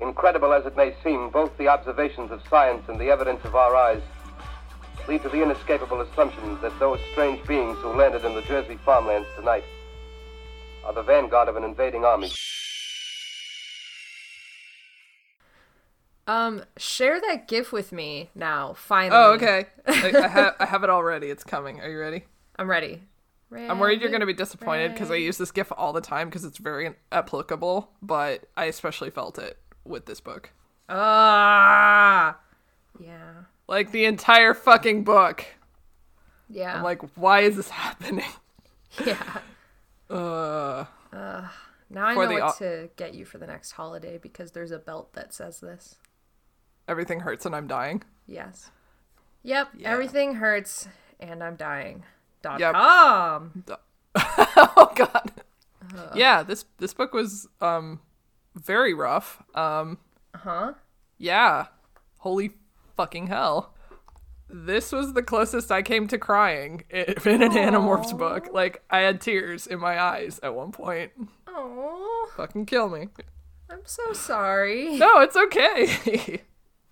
Incredible as it may seem, both the observations of science and the evidence of our eyes lead to the inescapable assumption that those strange beings who landed in the Jersey farmlands tonight are the vanguard of an invading army. Um, share that GIF with me now, finally. Oh, okay. I, I, ha- I have it already. It's coming. Are you ready? I'm ready. I'm worried you're going to be disappointed because I use this GIF all the time because it's very applicable, but I especially felt it with this book. Ah! Yeah. Like the entire fucking book. Yeah. I'm like, why is this happening? yeah. Uh, Now I know what to get you for the next holiday because there's a belt that says this. everything hurts and I'm dying. Yes. Yep. Yeah. Everything hurts and I'm dying. Dot Yep. com. oh god. Yeah, this this book was um very rough. Um Huh? yeah. Holy fucking hell. This was the closest I came to crying in an Animorphs book. Like I had tears in my eyes at one point. Oh, Fucking kill me. I'm so sorry. No, it's okay.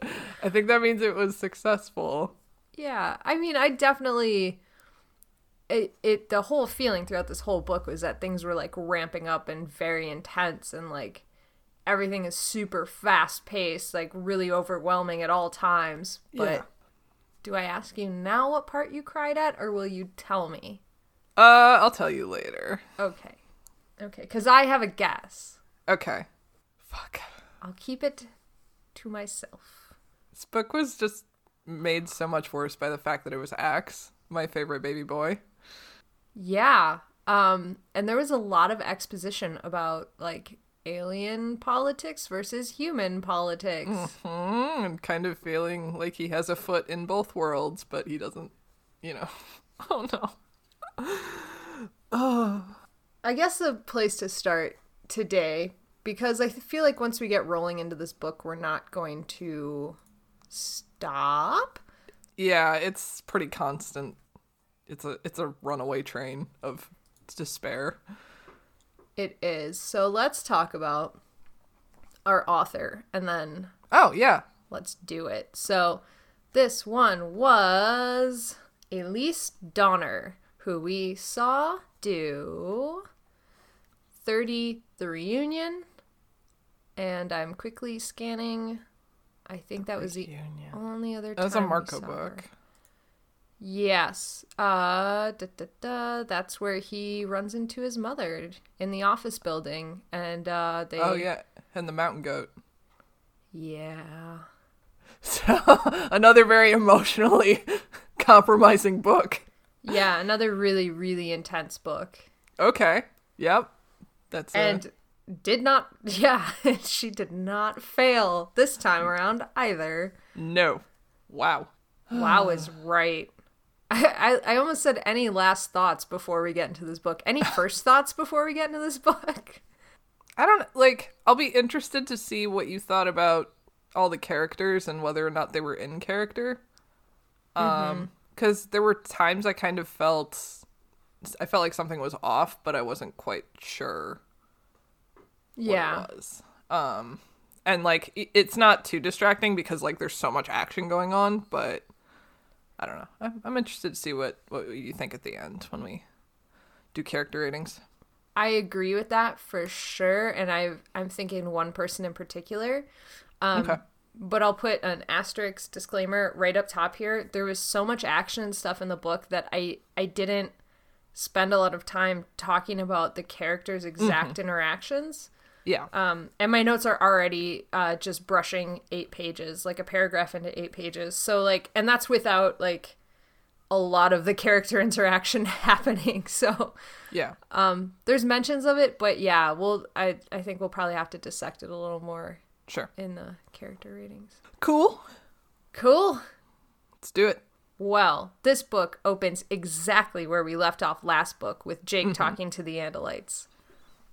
I think that means it was successful. Yeah. I mean, I definitely it it the whole feeling throughout this whole book was that things were like ramping up and very intense and like everything is super fast paced, like really overwhelming at all times. But Yeah. do I ask you now what part you cried at or will you tell me? Uh, I'll tell you later. Okay. Okay, cuz I have a guess. Okay. Fuck. I'll keep it to myself. This book was just made so much worse by the fact that it was Ax, my favorite baby boy. Yeah. Um and there was a lot of exposition about like alien politics versus human politics. Mm, and kind of feeling like he has a foot in both worlds, but he doesn't, you know. Oh no. oh. I guess the place to start today because I feel like once we get rolling into this book we're not going to stop. Yeah, it's pretty constant. It's a it's a runaway train of despair. It is. So let's talk about our author and then Oh, yeah. Let's do it. So, this one was Elise Donner, who we saw do 30 The Reunion. And I'm quickly scanning. I think that was the Reunion. only other time. That was a Marco book. her. Yes. Uh, da, da, da, that's where he runs into his mother in the office building. And uh, they. Oh yeah, and the mountain goat. Yeah. So another very emotionally compromising book. Yeah, another really, really intense book. Okay. Yep. That's and did not yeah she did not fail this time around either no. Wow. wow is right I, I i almost said any last thoughts before we get into this book any first thoughts before we get into this book I don't like. I'll be interested to see what you thought about all the characters and whether or not they were in character. Um, because there were times I kind of felt, I felt like something was off, but I wasn't quite sure what yeah it was. Um, and like it's not too distracting because like there's so much action going on, but I don't know. I'm, I'm interested to see what what you think at the end when we do character ratings. i agree with that for sure and i i'm thinking one person in particular um Okay. but I'll put an asterisk disclaimer right up top here. There was so much action and stuff in the book that I I didn't spend a lot of time talking about the characters' exact interactions. Yeah. Um, and my notes are already uh, just brushing eight pages, like a paragraph into eight pages. So like, and that's without like a lot of the character interaction happening. So Yeah. um, there's mentions of it, but yeah, we'll I I think we'll probably have to dissect it a little more Sure. in the character ratings. Cool. Cool. Let's do it. Well, this book opens exactly where we left off last book with Jake talking to the Andalites.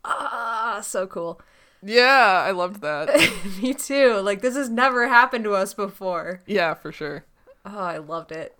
Ah, so cool. Yeah, I loved that. Me too. Like this has never happened to us before. yeah, for sure. Oh, I loved it.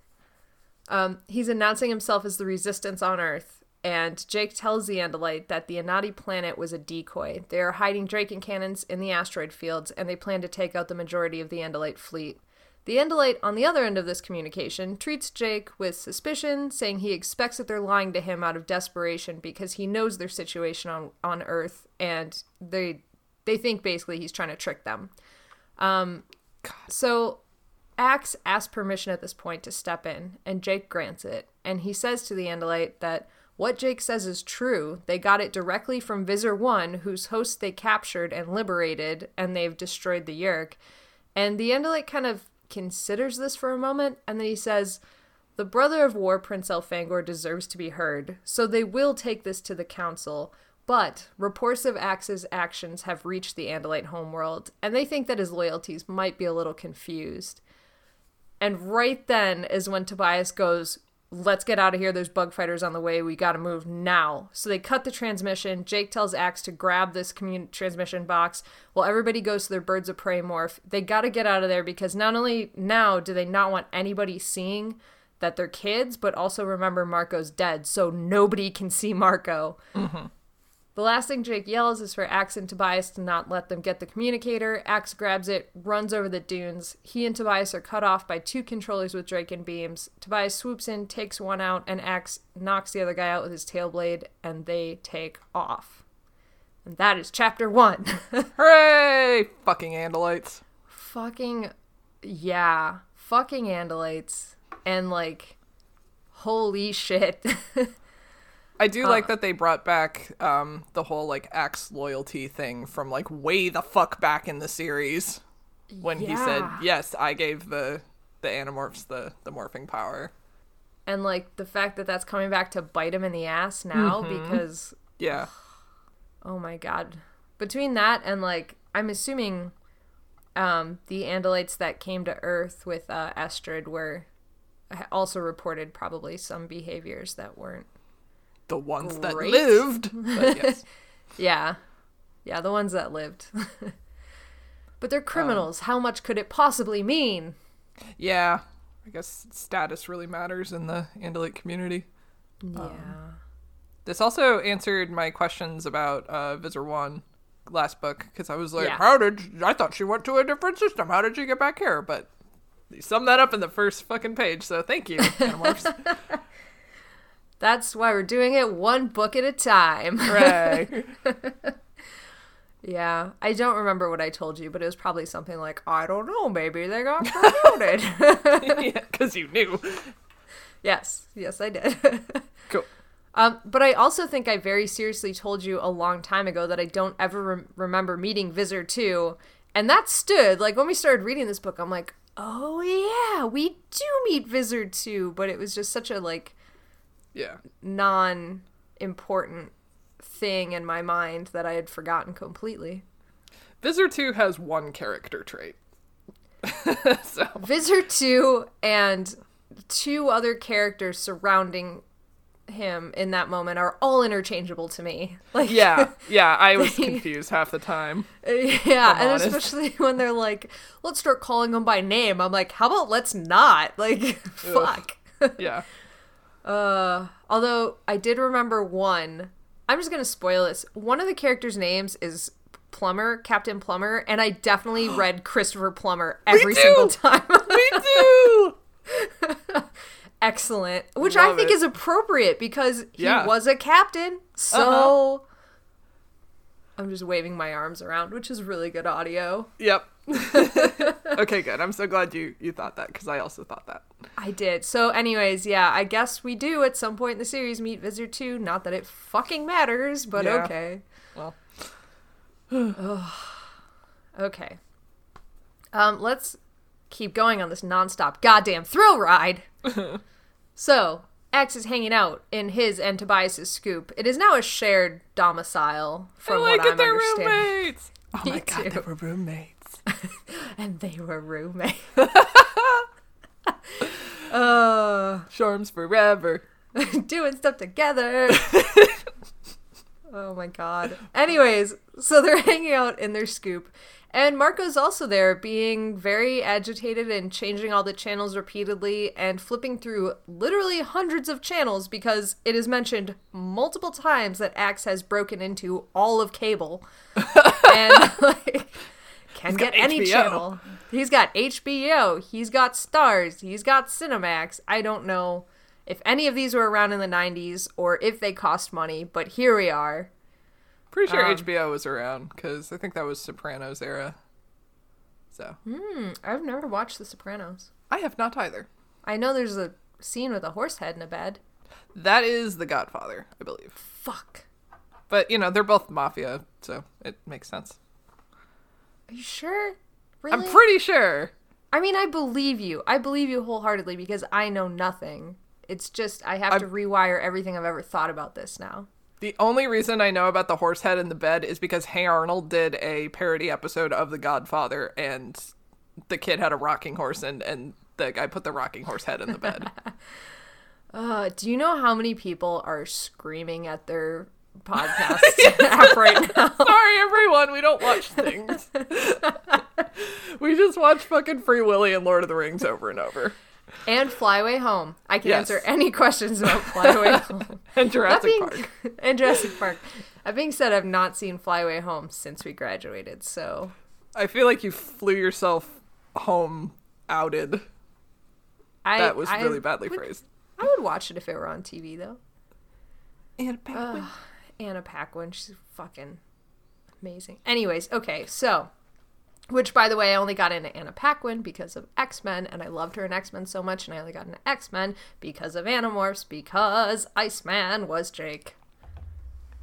Um, he's announcing himself as the resistance on Earth, and Jake tells the Andalite that the Anati planet was a decoy. They are hiding Dracon cannons in the asteroid fields, and they plan to take out the majority of the Andalite fleet. The Andalite, on the other end of this communication, treats Jake with suspicion, saying he expects that they're lying to him out of desperation because he knows their situation on, on Earth, and they they think basically he's trying to trick them. Um, so Ax asks permission at this point to step in, and Jake grants it. And he says to the Andalite that what Jake says is true. They got it directly from Visser 1, whose host they captured and liberated, and they've destroyed the Yeerk. And the Andalite kind of considers this for a moment, and then he says, The brother of war, Prince Elfangor, deserves to be heard, so they will take this to the council. But reports of Ax's actions have reached the Andalite homeworld, and they think that his loyalties might be a little confused. And right then is when Tobias goes, Let's get out of here. There's bug fighters on the way. We got to move now. So they cut the transmission. Jake tells Ax to grab this commun- transmission box while everybody goes to their birds of prey morph. They got to get out of there because not only now do they not want anybody seeing that they're kids, but also remember Marco's dead. So nobody can see Marco. Mm-hmm. The last thing Jake yells is for Ax and Tobias to not let them get the communicator. Ax grabs it, runs over the dunes. He and Tobias are cut off by two controllers with Dracon beams. Tobias swoops in, takes one out, and Ax knocks the other guy out with his tail blade, and they take off. And that is chapter one. Hooray! Fucking Andalites. fucking yeah. Fucking Andalites. And like holy shit. I do like that they brought back um, the whole like Ax loyalty thing from like way the fuck back in the series when he said, "Yes, I gave the the animorphs the the morphing power." and like the fact that that's coming back to bite him in the ass now because Yeah, Oh my god. Between that and like I'm assuming um the Andalites that came to Earth with uh Estrid were also reported probably some behaviors that weren't the ones that lived. But yes, Yeah. Yeah, the ones that lived. but they're criminals. How much could it possibly mean? yeah. I guess status really matters in the Andalite community. Yeah. This also answered my questions about uh, Visser One last book because I was like, Yeah. "How did I thought she went to a different system? How did she get back here?" But you summed that up in the first fucking page, so thank you, Animorphs. That's why we're doing it one book at a time. Right. yeah. I don't remember what I told you, but it was probably something like, I don't know, maybe they got promoted. yeah, because you knew. yes. Yes, I did. Cool. Um, but I also think I very seriously told you a long time ago that I don't ever rem- remember meeting Visser 2. And that stood, like, when we started reading this book, I'm like, oh yeah, we do meet Visser 2. But it was just such a, like, Yeah. non important thing in my mind that I had forgotten completely. Visser 2 has one character trait. so, Visser 2 and two other characters surrounding him in that moment are all interchangeable to me. Like, yeah, yeah, I was confused half the time. Yeah, and honest. especially when they're like, let's start calling them by name. I'm like, how about let's not? Like, fuck. Yeah. Uh, although I did remember one. I'm just gonna spoil this. One of the characters' names is Plumber, Captain Plumber, and I definitely read Christopher Plummer every single time. we do. Excellent, which I think it. is appropriate because he Yeah. was a captain. So Uh-huh. I'm just waving my arms around, which is really good audio. Yep. okay, good. I'm so glad you you thought that because I also thought that. I did. So, anyways, yeah, I guess we do at some point in the series meet Visser 2. Not that it fucking matters, but Yeah. okay. Well, Okay. Um, let's keep going on this nonstop goddamn thrill ride. So, Ax is hanging out in his and Tobias's scoop. It is now a shared domicile, from I like what it. I'm They're understanding. roommates. Oh Me my god, too. they were roommates. And they were roommates. uh, Charms forever. doing stuff together. oh my god. Anyways, so they're hanging out in their scoop. And Marco's also there, being very agitated and changing all the channels repeatedly and flipping through literally hundreds of channels because it is mentioned multiple times that Ax has broken into all of cable and like can get any HBO. channel. He's got HBO, he's got Starz, he's got Cinemax. I don't know if any of these were around in the 90s or if they cost money, but here we are. Pretty sure Um, HBO was around because I think that was Sopranos era. So I've never watched The Sopranos. I have not either. I know there's a scene with a horse head in a bed. That is The Godfather, I believe. Fuck. But you know they're both mafia, so it makes sense. Are you sure? Really? I'm pretty sure. I mean, I believe you. I believe you wholeheartedly because I know nothing. It's just I have to I'm- rewire everything I've ever thought about this now. The only reason I know about the horse head in the bed is because Hey Arnold did a parody episode of The Godfather, and the kid had a rocking horse, and and the guy put the rocking horse head in the bed. Uh, do you know how many people are screaming at their podcast app right now? Sorry, everyone, we don't watch things. we just watch fucking Free Willy and Lord of the Rings over and over, And Fly Away Home. I can Yes. answer any questions about Fly Away Home. and Jurassic being, Park. and Jurassic Park. That being said, I've not seen Fly Away Home since we graduated, so I feel like you flew yourself home outed. I That was I really badly would- phrased. I would watch it if it were on TV though. And Penguin. Anna Paquin, she's fucking amazing. Anyways, okay, so which by the way, I only got into Anna Paquin because of X Men, and I loved her in X Men so much, and I only got into X Men because of Animorphs, because Iceman was Jake.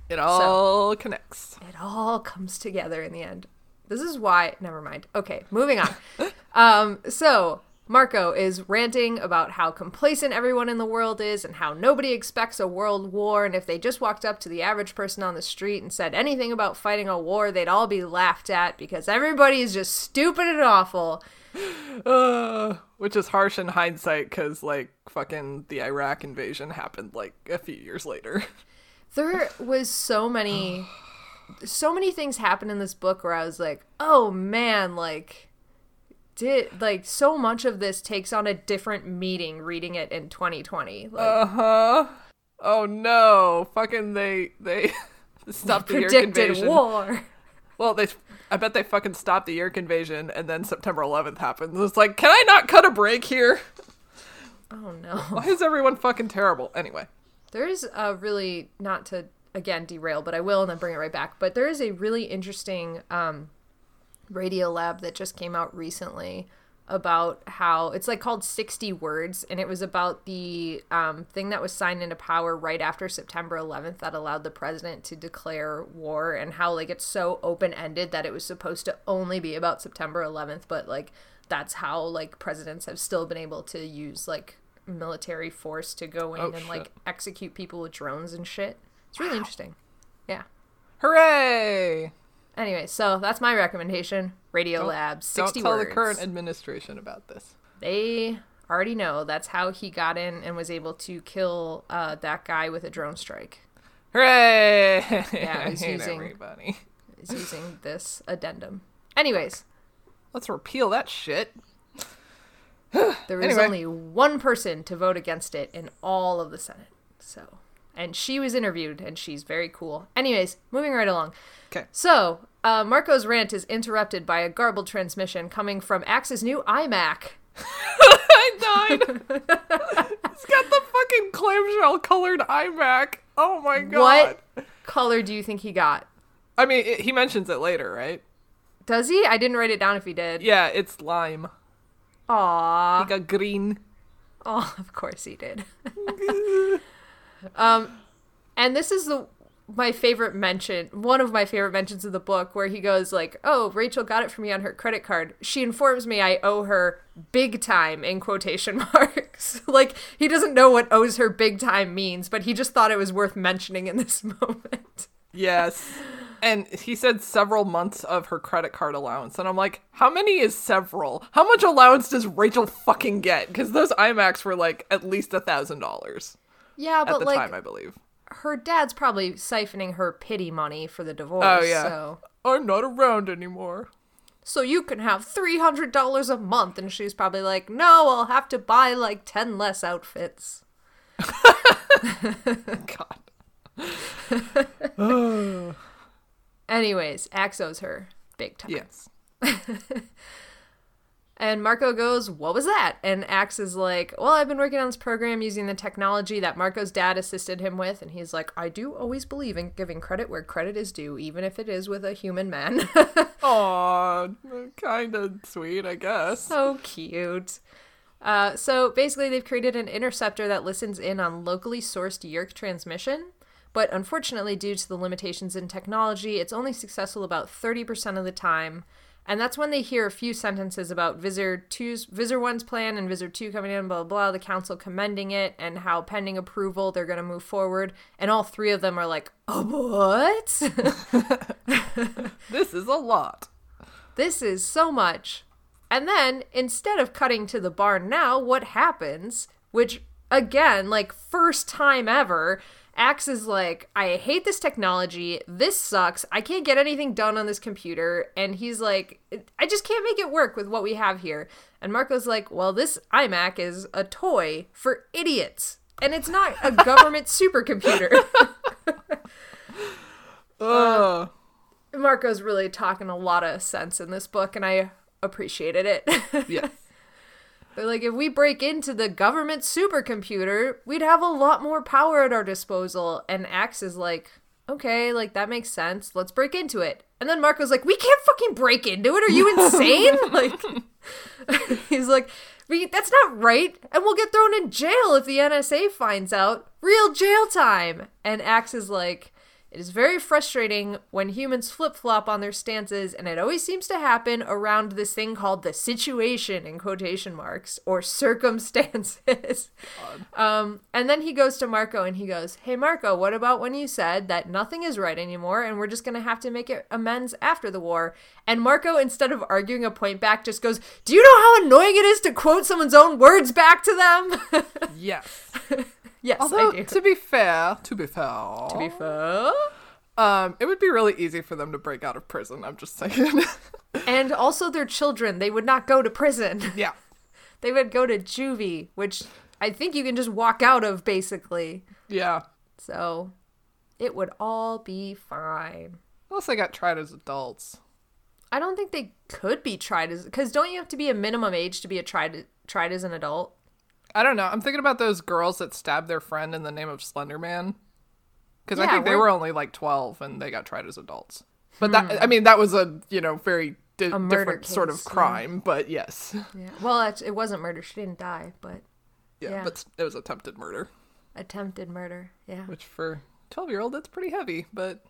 it all connects. It all comes together in the end. This is why. Never mind. Okay, moving on. um, so Marco is ranting about how complacent everyone in the world is and how nobody expects a world war. And if they just walked up to the average person on the street and said anything about fighting a war, they'd all be laughed at because everybody is just stupid and awful. Uh, which is harsh in hindsight because, like, fucking the Iraq invasion happened, like, a few years later. There was so many, so many things happened in this book where I was like, oh man, like, did like so much of this takes on a different meaning reading it in 2020. Like, Uh huh. Oh no! Fucking they they stopped the predicted invasion. war. Well, they I bet they fucking stopped the Yeerk invasion, and then September 11th happens. It's like, can I not cut a break here? Oh no. Why is everyone fucking terrible? Anyway, There is a really not to again derail, but I will and then bring it right back. But there is a really interesting um, Radiolab that just came out recently about how it's like called 60 words and it was about the um, thing that was signed into power right after september 11th that allowed the president to declare war and how like it's so open-ended that it was supposed to only be about september 11th but like that's how like presidents have still been able to use like military force to go in Oh, and like execute people with drones and shit. It's really interesting. Yeah. Hooray! Anyway so that's my recommendation Radiolab 60 Don't tell words the current administration about this. they already know that's how he got in and was able to kill uh, that guy with a drone strike. Hooray! Yeah, I he's using- everybody. Is using this addendum. Anyways, Let's repeal that shit. there was Anyway. only one person to vote against it in all of the Senate. So, and she was interviewed, and she's very cool. Anyways, moving right along. Okay. So, uh, Marco's rant is interrupted by a garbled transmission coming from Ax's new iMac. I died. It's got the fucking clamshell colored iMac. Oh my god. What color do you think he got? I mean, it, he mentions it later, right? Does he? I didn't write it down if he did. Yeah, it's lime. Aww. He got green. Oh, of course he did. um, and this is the my favorite mention, one of my favorite mentions of the book, where he goes like, "Oh, Rachel got it for me on her credit card. She informs me I owe her big time in quotation marks. like he doesn't know what owes her big time means, but he just thought it was worth mentioning in this moment. Yes. And he said several months of her credit card allowance. And I'm like, how many is several? How much allowance does Rachel fucking get? Because those iMacs were like at least a thousand dollars Yeah, at but the like time, I believe. Her dad's probably siphoning her pity money for the divorce. Oh, yeah. So, I'm not around anymore. so you can have three hundred dollars a month, and she's probably like, "No, I'll have to buy like ten less outfits." God. Anyways, Axo's her big time. Yes. And Marco goes, What was that? And Ax is like, Well, I've been working on this program using the technology that Marco's dad assisted him with. And he's like, I do always believe in giving credit where credit is due, even if it is with a human man. Aw, kind of sweet, I guess. so cute. Uh, so basically, they've created an interceptor that listens in on locally sourced Yeerk transmission. But unfortunately, due to the limitations in technology, it's only successful about 30% of the time. And that's when they hear a few sentences about Visser 2's Visser 1's plan and Visser 2 coming in, blah, blah, blah, the council commending it, and how pending approval they're going to move forward. And all three of them are like, oh, what? This is a lot. this is so much. And then instead of cutting to the barn now, what happens? Which again, like first time ever, Ax is like, I hate this technology. This sucks. I can't get anything done on this computer. And he's like, I just can't make it work with what we have here. And Marco's like, Well, this iMac is a toy for idiots. And it's not a government supercomputer. Ugh. Uh, Marco's really talking a lot of sense in this book, and I appreciated it. yes. Like, if we break into the government supercomputer, we'd have a lot more power at our disposal. And Ax is like, okay, like that makes sense. Let's break into it. And then Marco's like, we can't fucking break into it. Are you insane? like, he's like, we, that's not right. And we'll get thrown in jail if the NSA finds out. Real jail time. And Ax is like, it is very frustrating when humans flip flop on their stances, and it always seems to happen around this thing called the situation in quotation marks or circumstances. Um, and then he goes to Marco and he goes, Hey, Marco, what about when you said that nothing is right anymore and we're just going to have to make it amends after the war? And Marco, instead of arguing a point back, just goes, Do you know how annoying it is to quote someone's own words back to them? Yes. Yes, Although, I do. to be fair, to be fair, To be fair. um, it would be really easy for them to break out of prison. I'm just saying. And also their children. They would not go to prison. yeah. They would go to juvie, which I think you can just walk out of basically. Yeah. So it would all be fine. Unless they got tried as adults. I don't think they could be tried as because don't you have to be a minimum age to be a tried tried as an adult? I don't know. I'm thinking about those girls that stabbed their friend in the name of Slender Man. Because I think they we're- were only like 12 and they got tried as adults. But that, I mean, that was a, you know, very di- Hmm. different sort of case, yeah. crime. But yes. Yeah. Well, it, it wasn't murder. She didn't die, but Yeah, Yeah. But it was attempted murder. attempted murder. Yeah. Which for 12 year old, that's pretty heavy. But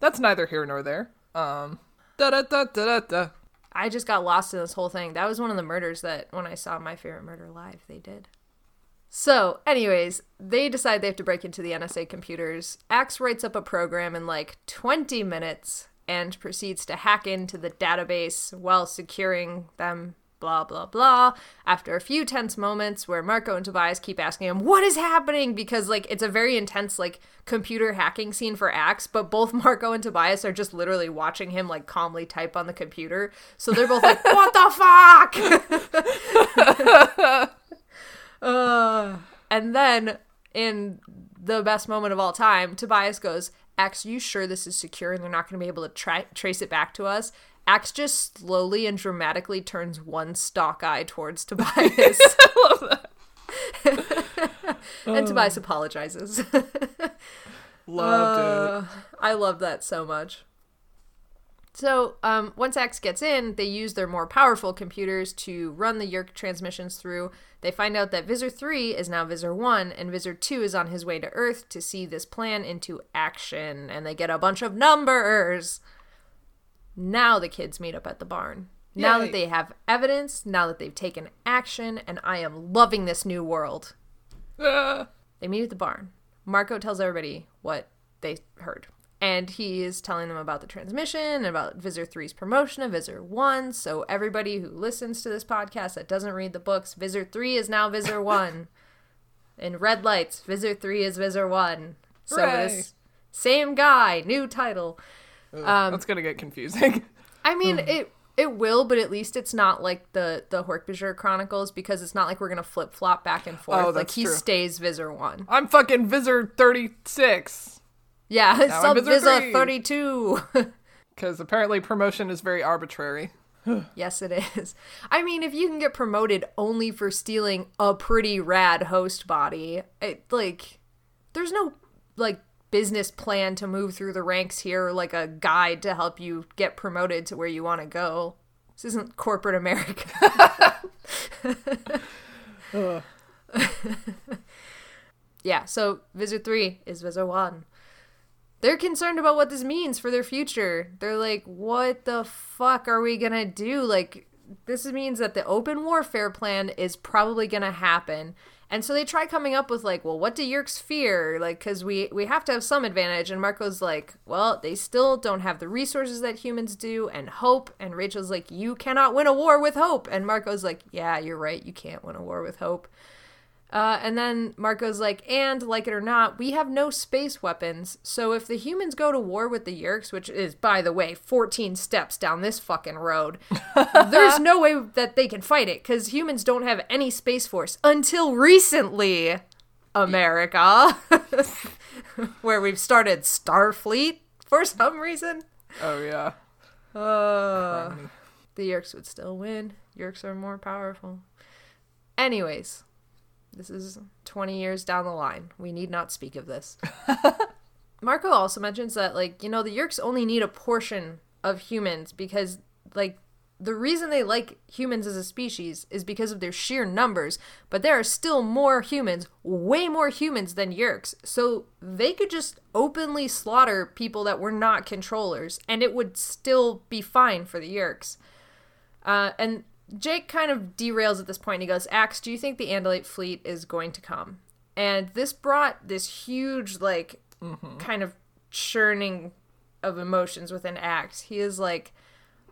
that's neither here nor there. Um, da da da da da da. I just got lost in this whole thing. That was one of the murders that when I saw my favorite murder live, they did. So, anyways, they decide they have to break into the NSA computers. Ax writes up a program in like 20 minutes and proceeds to hack into the database while securing them, blah, blah, blah. After a few tense moments where Marco and Tobias keep asking him, What is happening? Because, like, it's a very intense, like, computer hacking scene for Ax, but both Marco and Tobias are just literally watching him, like, calmly type on the computer. So they're both like, What the fuck? Uh, and then in the best moment of all time, Tobias goes, Ax, you sure this is secure and they're not going to be able to tra- trace it back to us? Ax just slowly and dramatically turns one stalk eye towards Tobias. and Tobias apologizes. Loved Uh, I love that so much. So um, once Ax gets in, they use their more powerful computers to run the Yeerk transmissions through. They find out that Visser 3 is now Visser 1, and Visser 2 is on his way to Earth to see this plan into action, and they get a bunch of numbers. Now the kids meet up at the barn. Now Yay. that they have evidence, now that they've taken action, and I am loving this new world. Ah. They meet at the barn. Marco tells everybody what they heard. And he is telling them about the transmission and about Visser 3's promotion of Visser 1. So, everybody who listens to this podcast that doesn't read the books, Visser 3 is now Visser 1. In red lights, Visser 3 is Visser 1. So, Hooray. this same guy, new title. Um, That's gonna get confusing. I mean, it it will, but at least it's not like the the Hork-Bajir Chronicles because it's not like we're gonna flip flop back and forth. Oh, like he true. stays Visser one. I'm fucking Visser 36. Yeah, it's Visser Visser thirty two. Because apparently promotion is very arbitrary. yes, it is. I mean, if you can get promoted only for stealing a pretty rad host body, it like there's no like business plan to move through the ranks here, like a guide to help you get promoted to where you want to go. This isn't corporate America. yeah, so Visser 3 is Visser 1. They're concerned about what this means for their future. They're like, what the fuck are we gonna do? Like, this means that the open warfare plan is probably gonna happen. And so they try coming up with like, well, what do Yerks fear? Like, because we we have to have some advantage. And Marco's like, well, they still don't have the resources that humans do, and hope. And Rachel's like, you cannot win a war with hope. And Marco's like, yeah, you're right, you can't win a war with hope. Uh, and then Marco's like, and like it or not, we have no space weapons. So if the humans go to war with the Yerks, which is, by the way, 14 steps down this fucking road, there's no way that they can fight it because humans don't have any space force until recently, America, where we've started Starfleet for some reason. Oh yeah. Uh, the Yerks would still win. Yerks are more powerful. Anyways, this is 20 years down the line. We need not speak of this. Marco also mentions that, like, you know, the Yerks only need a portion of humans because, like, the reason they like humans as a species is because of their sheer numbers, but there are still more humans, way more humans than Yerks. So they could just openly slaughter people that were not controllers, and it would still be fine for the Yerks. Uh, and Jake kind of derails at this point. He goes, Ax, do you think the Andalite fleet is going to come? And this brought this huge, like, mm-hmm. kind of churning of emotions within Ax. He is like,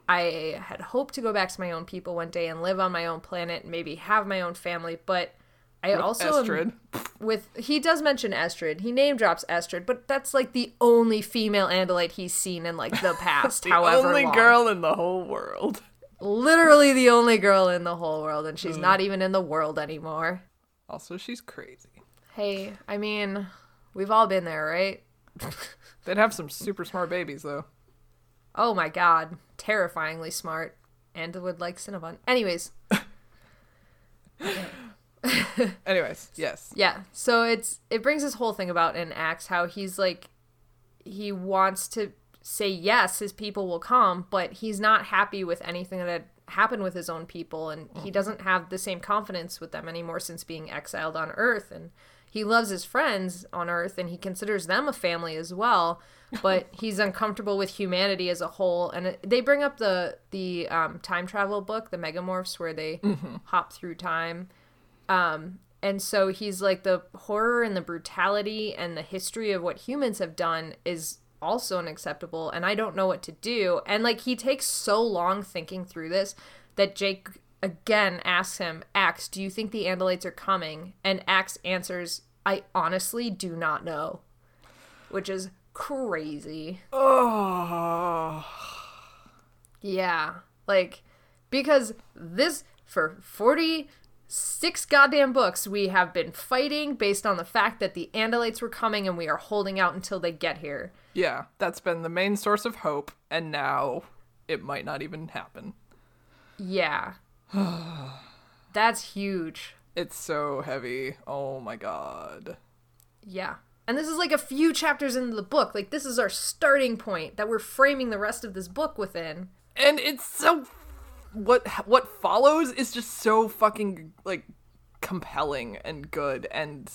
I had hoped to go back to my own people one day and live on my own planet and maybe have my own family, but I also am- Estrid. with he does mention Estrid. He name drops Estrid, but that's like the only female Andalite he's seen in like the past. However, the however only long. girl in the whole world. Literally the only girl in the whole world, and she's mm. not even in the world anymore. Also, she's crazy. Hey, I mean, we've all been there, right? They'd have some super smart babies though. Oh my god, terrifyingly smart, and would like Cinnabon. Anyways, Anyways, yes. yeah. So it's it brings this whole thing about in Ax how he's like he wants to say yes, his people will come, but he's not happy with anything that had happened with his own people, and he doesn't have the same confidence with them anymore since being exiled on Earth, and he loves his friends on Earth, and he considers them a family as well. But he's uncomfortable with humanity as a whole, and they bring up the the um, time travel book, the Megamorphs, where they hop through time. Um, and so he's like the horror and the brutality and the history of what humans have done is also unacceptable and I don't know what to do. And like he takes so long thinking through this that Jake again asks him, Ax, do you think the Andalites are coming? And Ax answers, I honestly do not know. Which is crazy. Oh. Yeah. Like, because this, for 46 goddamn books, we have been fighting based on the fact that the Andalites were coming and we are holding out until they get here. Yeah, that's been the main source of hope, and now it might not even happen. Yeah. That's huge. It's so heavy. Oh my god. Yeah. And this is like a few chapters into the book. Like this is our starting point that we're framing the rest of this book within. And it's so what what follows is just so fucking like compelling and good and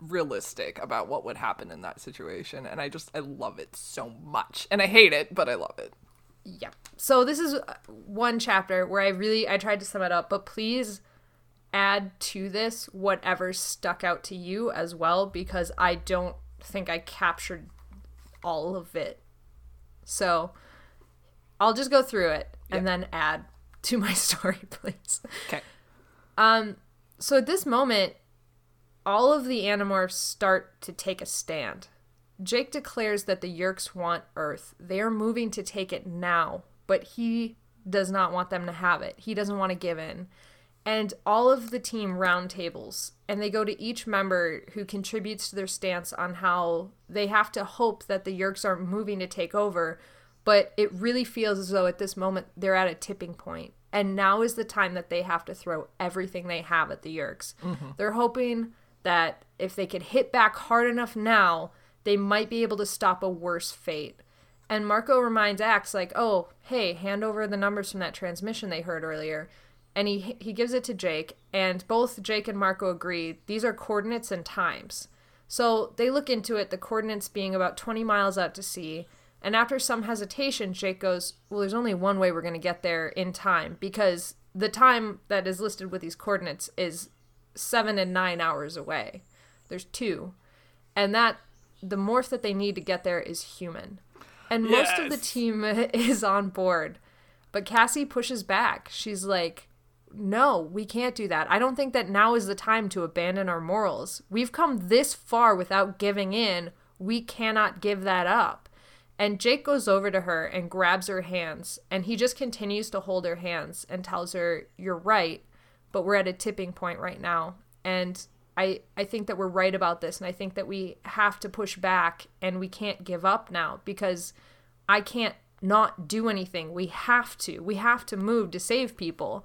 realistic about what would happen in that situation and I just I love it so much. And I hate it, but I love it. Yeah. So this is uh, one chapter where I really I tried to sum it up, but please add to this whatever stuck out to you as well because I don't think I captured all of it. So I'll just go through it and then add to my story, please. Okay. Um so at this moment all of the animorphs start to take a stand. Jake declares that the Yeerks want Earth. They are moving to take it now, but he does not want them to have it. He doesn't want to give in. And all of the team roundtables, and they go to each member who contributes to their stance on how they have to hope that the Yeerks aren't moving to take over, but it really feels as though at this moment they're at a tipping point. And now is the time that they have to throw everything they have at the Yeerks. Mm-hmm. They're hoping that if they could hit back hard enough now, they might be able to stop a worse fate. And Marco reminds Ax, like, oh, hey, hand over the numbers from that transmission they heard earlier. And he he gives it to Jake, and both Jake and Marco agree these are coordinates and times. So they look into it, the coordinates being about 20 miles out to sea. And after some hesitation, Jake goes, Well, there's only one way we're going to get there in time because the time that is listed with these coordinates is seven and nine hours away. There's two. And that, the morph that they need to get there is human. And most of the team is on board. But Cassie pushes back. She's like, no, we can't do that. I don't think that now is the time to abandon our morals. We've come this far without giving in. We cannot give that up. And Jake goes over to her and grabs her hands, and he just continues to hold her hands and tells her, You're right, but we're at a tipping point right now. And I, I think that we're right about this, and I think that we have to push back and we can't give up now because I can't not do anything. We have to. We have to move to save people.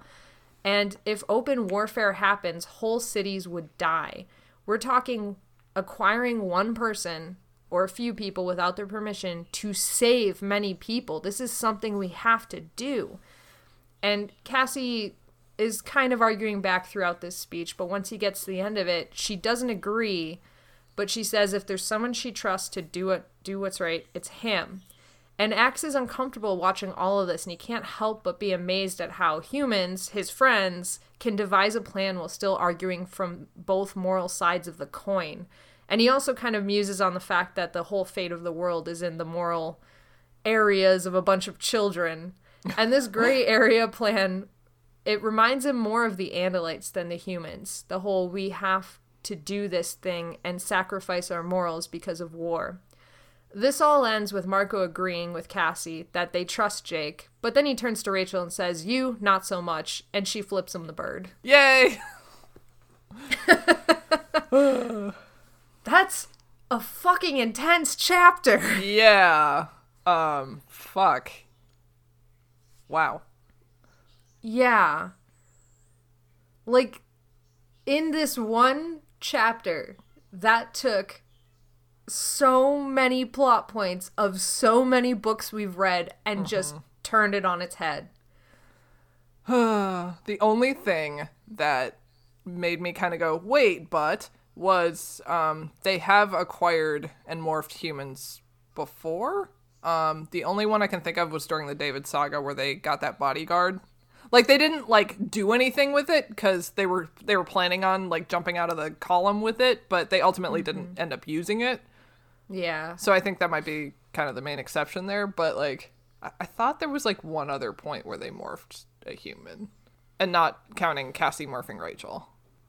And if open warfare happens, whole cities would die. We're talking acquiring one person or a few people without their permission to save many people. This is something we have to do. And Cassie is kind of arguing back throughout this speech, but once he gets to the end of it, she doesn't agree, but she says if there's someone she trusts to do it do what's right, it's him. And Ax is uncomfortable watching all of this, and he can't help but be amazed at how humans, his friends, can devise a plan while still arguing from both moral sides of the coin. And he also kind of muses on the fact that the whole fate of the world is in the moral areas of a bunch of children. And this gray area plan, it reminds him more of the Andalites than the humans. The whole we have to do this thing and sacrifice our morals because of war. This all ends with Marco agreeing with Cassie that they trust Jake, but then he turns to Rachel and says, You, not so much, and she flips him the bird. Yay! That's a fucking intense chapter. Yeah. Um fuck. Wow. Yeah. Like, in this one chapter, that took so many plot points of so many books we've read and just turned it on its head. the only thing that made me kind of go, wait, but was um, they have acquired and morphed humans before. Um, the only one I can think of was during the David saga where they got that bodyguard. Like they didn't like do anything with it because they were they were planning on like jumping out of the column with it, but they ultimately didn't mm-hmm. end up using it. Yeah. So I think that might be kind of the main exception there. But like, I, I thought there was like one other point where they morphed a human, and not counting Cassie morphing Rachel.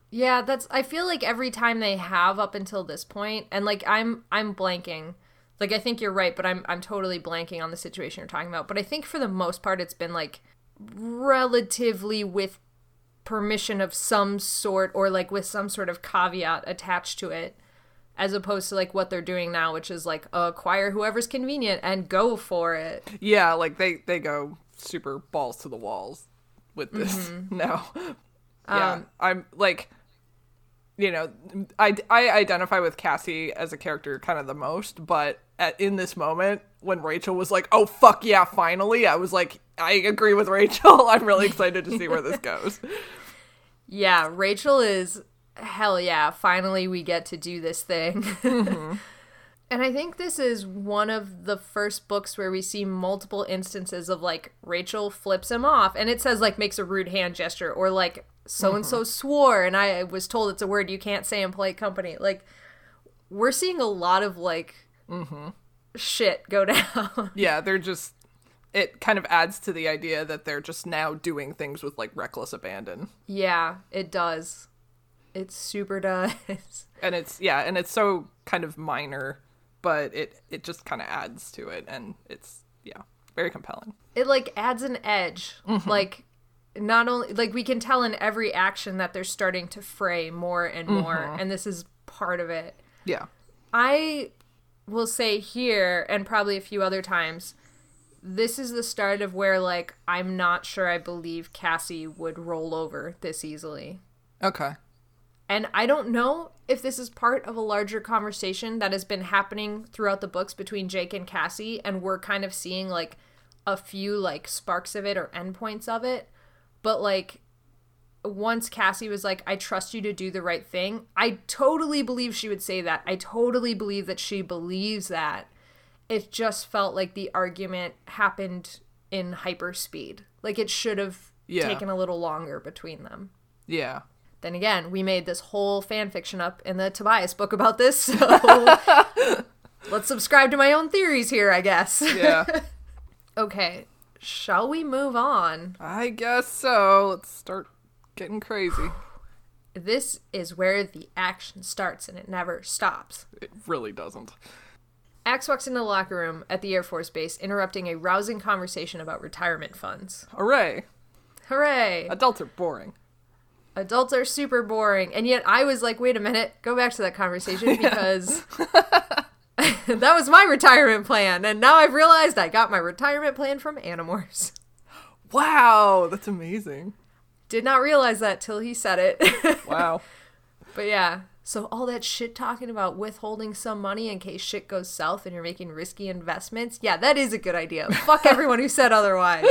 Yeah, that's I feel like every time they have up until this point and like I'm I'm blanking. Like I think you're right, but I'm I'm totally blanking on the situation you're talking about. But I think for the most part it's been like relatively with permission of some sort or like with some sort of caveat attached to it as opposed to like what they're doing now which is like acquire whoever's convenient and go for it. Yeah, like they they go super balls to the walls with this Mm-hmm. now. yeah, Um, I'm like, you know, I, I identify with Cassie as a character kind of the most, but at, in this moment when Rachel was like, "Oh fuck yeah, finally," I was like, I agree with Rachel. I'm really excited to see where this goes. Yeah, Rachel is hell yeah, finally we get to do this thing. Mm-hmm. and I think this is one of the first books where we see multiple instances of like Rachel flips him off and it says like makes a rude hand gesture or like so and so swore and I was told it's a word you can't say in polite company. Like we're seeing a lot of like mm-hmm. shit go down. Yeah, they're just it kind of adds to the idea that they're just now doing things with like reckless abandon. yeah, it does. It super does. And it's yeah, and it's so kind of minor, but it it just kind of adds to it and it's yeah, very compelling. it like adds an edge like not only like we can tell in every action that they're starting to fray more and more mm-hmm. and this is part of it Yeah. i will say here and probably a few other times this is the start of where like i'm not sure i believe cassie would roll over this easily Okay. and I don't know if this is part of a larger conversation that has been happening throughout the books between Jake and Cassie, and we're kind of seeing like a few like sparks of it or endpoints of it. But like once Cassie was like, I trust you to do the right thing, I totally believe she would say that. I totally believe that she believes that. It just felt like the argument happened in hyper speed. Like it should have Yeah. taken a little longer between them. Yeah. Then again, we made this whole fan fiction up in the Tobias book about this, so let's subscribe to my own theories here, I guess. Yeah. okay, shall we move on? I guess so. Let's start getting crazy. This is where the action starts and it never stops. It really doesn't. Ax walks into the locker room at the Air Force Base, interrupting a rousing conversation about retirement funds. Hooray. Hooray! Adults are boring. Adults are super boring. And yet I was like, wait a minute, go back to that conversation because that was my retirement plan. And now I've realized I got my retirement plan from Animorphs. Wow, that's amazing. Did not realize that till he said it. Wow. but yeah. So all that shit talking about withholding some money in case shit goes south and you're making risky investments. Yeah, that is a good idea. Fuck everyone who said otherwise.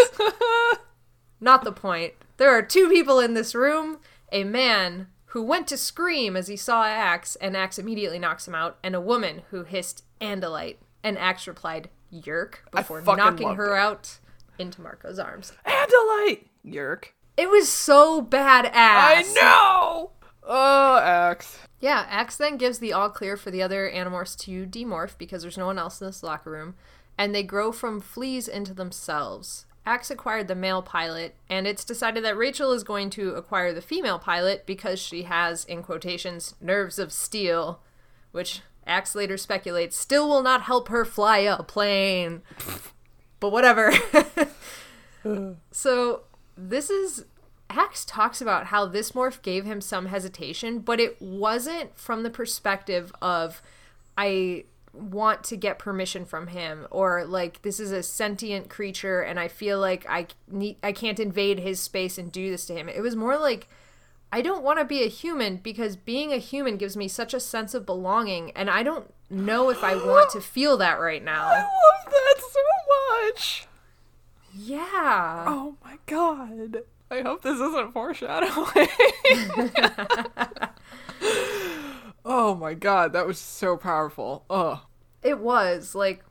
Not the point. There are two people in this room a man who went to scream as he saw Ax, and Ax immediately knocks him out, and a woman who hissed Andalite, and Ax replied, Yeerk, before knocking her it. out into Marco's arms. Andalite! Yeerk. It was so badass. I know! Oh, Ax. Yeah, Ax then gives the all clear for the other Animorphs to demorph because there's no one else in this locker room, and they grow from fleas into themselves. Ax acquired the male pilot, and it's decided that Rachel is going to acquire the female pilot because she has, in quotations, nerves of steel, which Ax later speculates still will not help her fly a plane. but whatever. so this is Ax talks about how this morph gave him some hesitation, but it wasn't from the perspective of I want to get permission from him or like this is a sentient creature and I feel like I need I can't invade his space and do this to him. It was more like I don't want to be a human because being a human gives me such a sense of belonging and I don't know if I want to feel that right now. I love that so much. Yeah. Oh my god. I hope this isn't foreshadowing. oh my god, that was so powerful. Oh. It was like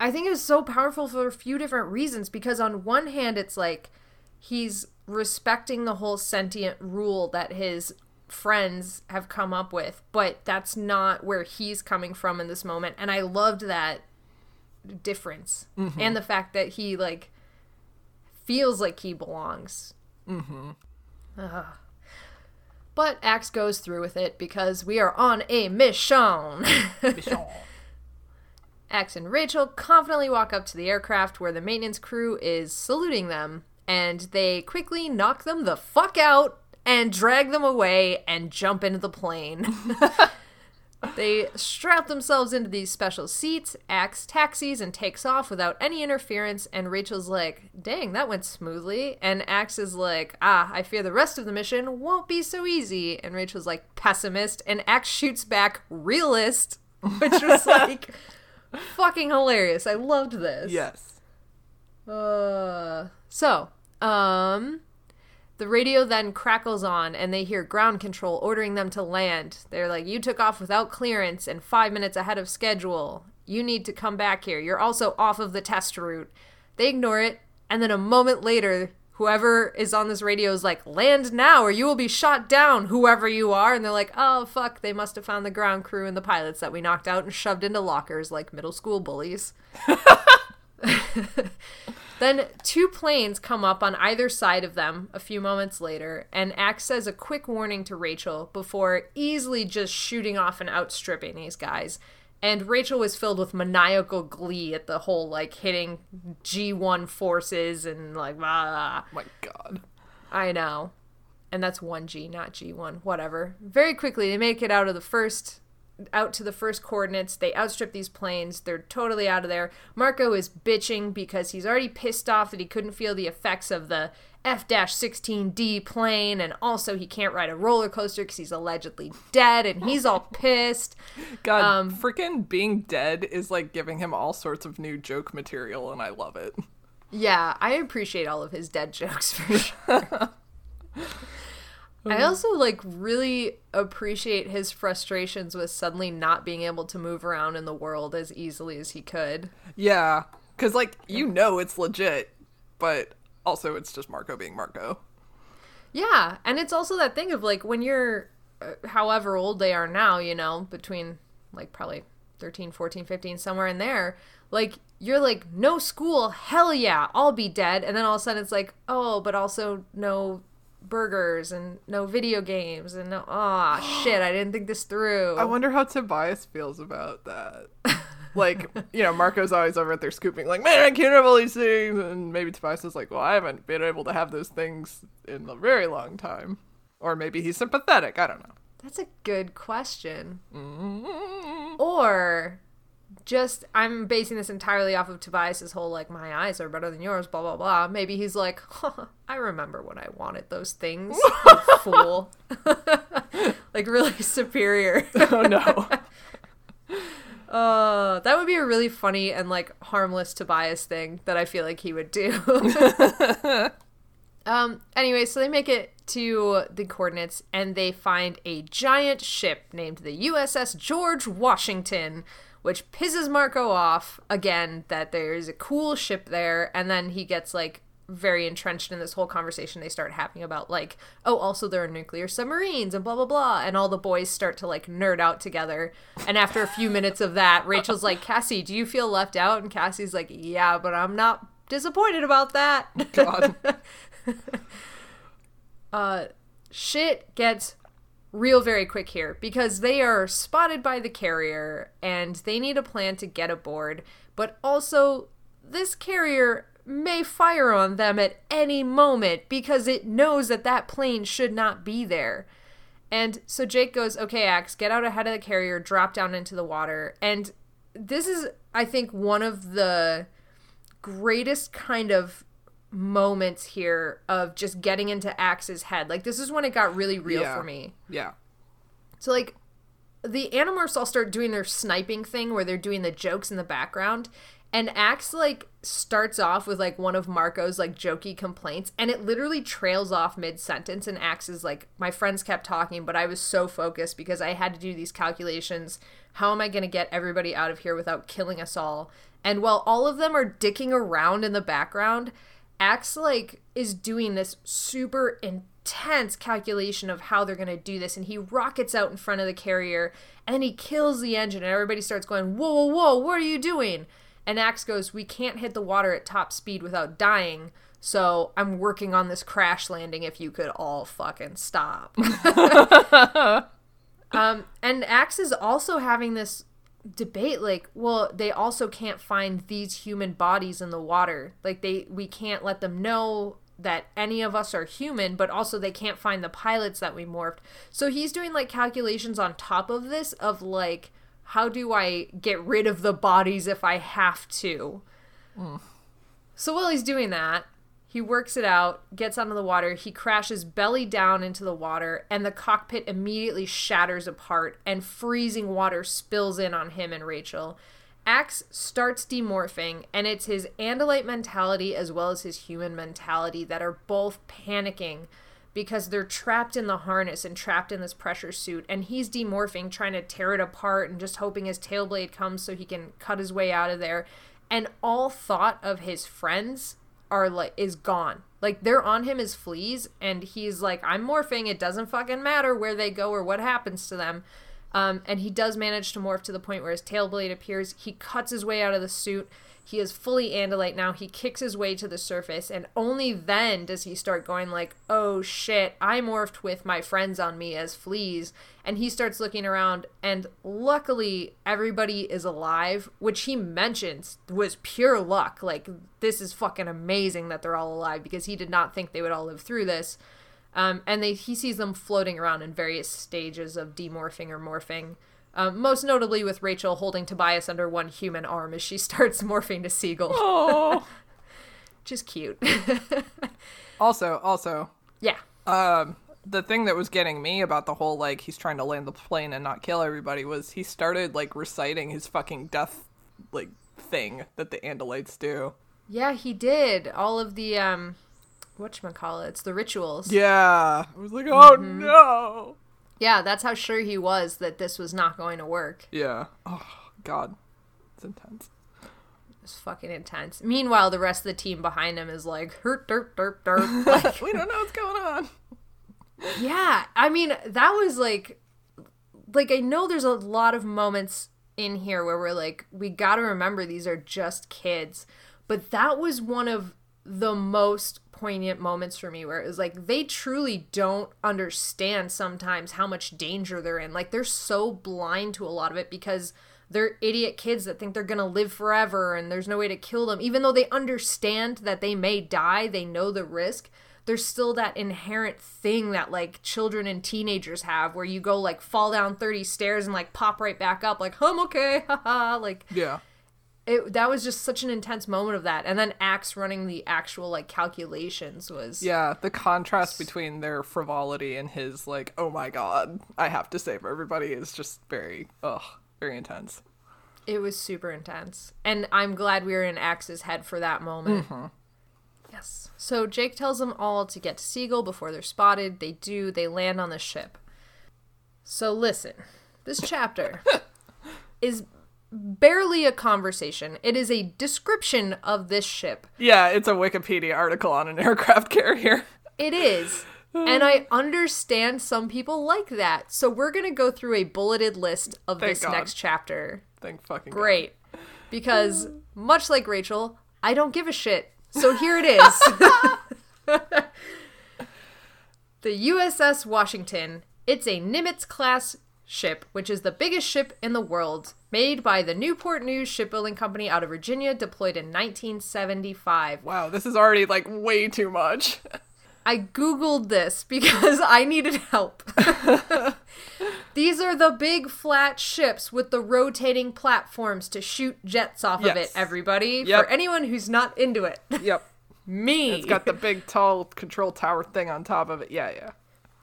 I think it was so powerful for a few different reasons because on one hand it's like he's respecting the whole sentient rule that his friends have come up with, but that's not where he's coming from in this moment and I loved that difference and the fact that he like feels like he belongs. Mhm. But Ax goes through with it because we are on a mission. Ax and Rachel confidently walk up to the aircraft where the maintenance crew is saluting them, and they quickly knock them the fuck out and drag them away and jump into the plane. They strap themselves into these special seats, Ax taxis, and takes off without any interference. And Rachel's like, dang, that went smoothly. And Ax is like, ah, I fear the rest of the mission won't be so easy. And Rachel's like, pessimist. And Ax shoots back, realist, which was like fucking hilarious. I loved this. Yes. Uh, so, um, the radio then crackles on and they hear ground control ordering them to land. They're like, You took off without clearance and five minutes ahead of schedule. You need to come back here. You're also off of the test route. They ignore it, and then a moment later, whoever is on this radio is like, Land now or you will be shot down, whoever you are. And they're like, Oh, fuck, they must have found the ground crew and the pilots that we knocked out and shoved into lockers like middle school bullies. Then two planes come up on either side of them a few moments later, and Ax says a quick warning to Rachel before easily just shooting off and outstripping these guys. And Rachel was filled with maniacal glee at the whole like hitting G1 forces and like ah. My God. I know. And that's 1G, not G1, whatever. Very quickly, they make it out of the first out to the first coordinates. They outstrip these planes. They're totally out of there. Marco is bitching because he's already pissed off that he couldn't feel the effects of the F 16D plane, and also he can't ride a roller coaster because he's allegedly dead, and he's all pissed. God, um, freaking being dead is like giving him all sorts of new joke material, and I love it. Yeah, I appreciate all of his dead jokes for sure. I also like really appreciate his frustrations with suddenly not being able to move around in the world as easily as he could. Yeah, cuz like you know it's legit, but also it's just Marco being Marco. Yeah, and it's also that thing of like when you're uh, however old they are now, you know, between like probably 13, 14, 15 somewhere in there, like you're like no school, hell yeah, I'll be dead, and then all of a sudden it's like, "Oh, but also no burgers and no video games and no oh shit i didn't think this through. I wonder how tobias feels about that. Like you know marco's always over there scooping like man i can't have all these things. And maybe tobias is like well i haven't been able to have those things in a very long time. Or maybe he's sympathetic i don't know. That's a good question. Mm-hmm. or just I'm basing this entirely off of Tobias's whole like my eyes are better than yours, blah blah blah. Maybe he's like, huh, I remember when I wanted those things, fool. like really superior. oh no. Uh, that would be a really funny and like harmless Tobias thing that I feel like he would do. um. Anyway, so they make it to the coordinates and they find a giant ship named the USS George Washington which pisses Marco off again that there's a cool ship there, and then he gets like very entrenched in this whole conversation they start having about like oh also there are nuclear submarines and blah blah blah and all the boys start to like nerd out together. And after a few minutes of that rachel's like cassie do you feel left out? And cassie's like yeah but i'm not disappointed about that. God. Uh shit gets real very quick here because they are spotted by the carrier and they need a plan to get aboard, but also this carrier may fire on them at any moment because it knows that that plane should not be there. And so Jake goes, "Okay, Ax, get out ahead of the carrier, drop down into the water." And this is I think one of the greatest kind of moments here of just getting into Ax's head. Like this is when it got really real yeah. for me. Yeah. So like the Animorphs all start doing their sniping thing where they're doing the jokes in the background. And Ax like starts off with like one of Marco's like jokey complaints and it literally trails off mid sentence and Ax is like my friends kept talking but I was so focused because I had to do these calculations. How am I going to get everybody out of here without killing us all? And while all of them are dicking around in the background, Ax like is doing this super intense calculation of how they're gonna do this, and he rockets out in front of the carrier, and he kills the engine, and everybody starts going, "Whoa, whoa, whoa! What are you doing?" And Ax goes, "We can't hit the water at top speed without dying." So I'm working on this crash landing. If you could all fucking stop. um, and Ax is also having this debate like well they also can't find these human bodies in the water like they we can't let them know that any of us are human, but also they can't find the pilots that we morphed. So he's doing like calculations on top of this of like how do I get rid of the bodies if I have to? Mm. So while he's doing that, he works it out, gets onto the water, he crashes belly down into the water, and the cockpit immediately shatters apart, and freezing water spills in on him and Rachel. Ax starts demorphing, and it's his Andalite mentality as well as his human mentality that are both panicking because they're trapped in the harness and trapped in this pressure suit. And he's demorphing, trying to tear it apart and just hoping his tail blade comes so he can cut his way out of there. And all thought of his friends are like is gone. Like they're on him as fleas, and he's like, I'm morphing. It doesn't fucking matter where they go or what happens to them. Um, and he does manage to morph to the point where his tail blade appears. He cuts his way out of the suit. He is fully Andalite now. He kicks his way to the surface, and only then does he start going like, "Oh shit! I morphed with my friends on me as fleas." And he starts looking around, and luckily everybody is alive, which he mentions was pure luck. Like this is fucking amazing that they're all alive because he did not think they would all live through this. Um, and they, he sees them floating around in various stages of demorphing or morphing. Um, most notably with Rachel holding Tobias under one human arm as she starts morphing to Seagull, Oh. which is cute. also, also, yeah. um, the thing that was getting me about the whole like he's trying to land the plane and not kill everybody was he started like reciting his fucking death like thing that the Andalites do. Yeah, he did. All of the, um, whatchamacallits, the rituals. Yeah, I was like, oh Mm-hmm. no. Yeah, that's how sure he was that this was not going to work. Yeah. Oh God, it's intense. It's fucking intense. Meanwhile, the rest of the team behind him is like, hurt, dirt, dirt, dirt. Like, we don't know what's going on. Yeah, I mean that was like like I know there's a lot of moments in here where we're like we got to remember these are just kids, but that was one of the most poignant moments for me where it was like they truly don't understand sometimes how much danger they're in. Like they're so blind to a lot of it because they're idiot kids that think they're going to live forever and there's no way to kill them even though they understand that they may die, they know the risk there's still that inherent thing that like children and teenagers have where you go like fall down 30 stairs and like pop right back up like I'm okay haha like Yeah. It that was just such an intense moment of that. And then Ax running the actual like calculations was Yeah, the contrast between their frivolity and his like, oh my god, I have to save everybody is just very, ugh, very intense. it was super intense. And I'm glad we were in Ax's head for that moment. Mm-hmm. Yes. So Jake tells them all to get to Seagull before they're spotted. They do. They land on the ship. So listen this chapter is barely a conversation. It is a description of this ship. Yeah, it's a Wikipedia article on an aircraft carrier. It is. And I understand some people like that. So we're going to go through a bulleted list of Thank this God. next chapter. Thank fucking God. Great. Because much like Rachel, I don't give a shit. So here it is. the USS Washington. It's a Nimitz class ship, which is the biggest ship in the world, made by the Newport News Shipbuilding Company out of Virginia, deployed in 1975. Wow, this is already like way too much. I googled this because I needed help. These are the big flat ships with the rotating platforms to shoot jets off of it, everybody. Yep. For anyone who's not into it. yep. Me. It's got the big tall control tower thing on top of it. Yeah, yeah.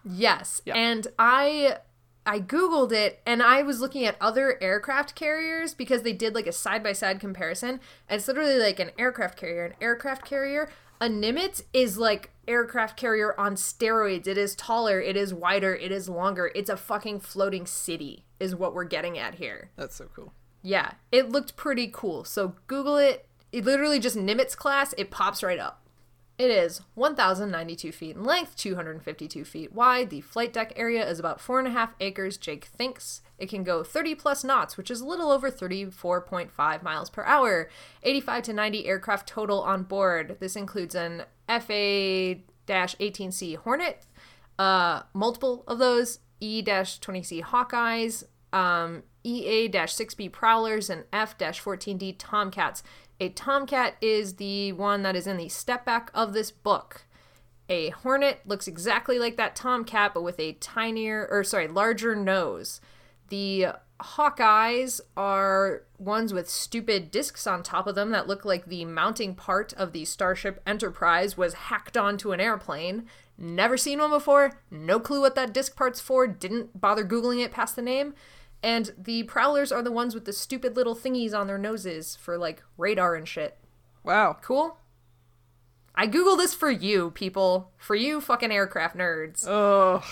Yes. Yeah. And I I googled it and I was looking at other aircraft carriers because they did like a side-by-side comparison and it's literally like an aircraft carrier, an aircraft carrier. A Nimitz is like aircraft carrier on steroids. It is taller, it is wider, it is longer. It's a fucking floating city is what we're getting at here. That's so cool. Yeah, it looked pretty cool. So Google it. It literally just Nimitz class. It pops right up. It is 1,092 feet in length, 252 feet wide. The flight deck area is about four and a half acres. Jake thinks it can go 30 plus knots, which is a little over 34.5 miles per hour. 85 to 90 aircraft total on board. This includes an FA-18C Hornet, uh, multiple of those E-20C Hawkeyes, um, EA-6B Prowlers, and F-14D Tomcats. A Tomcat is the one that is in the step back of this book. A Hornet looks exactly like that Tomcat, but with a tinier, or sorry, larger nose. The Hawkeyes are ones with stupid discs on top of them that look like the mounting part of the Starship Enterprise was hacked onto an airplane. Never seen one before, no clue what that disc part's for, didn't bother Googling it past the name. And the Prowlers are the ones with the stupid little thingies on their noses for like radar and shit. Wow. Cool? I Google this for you, people. For you fucking aircraft nerds. Oh,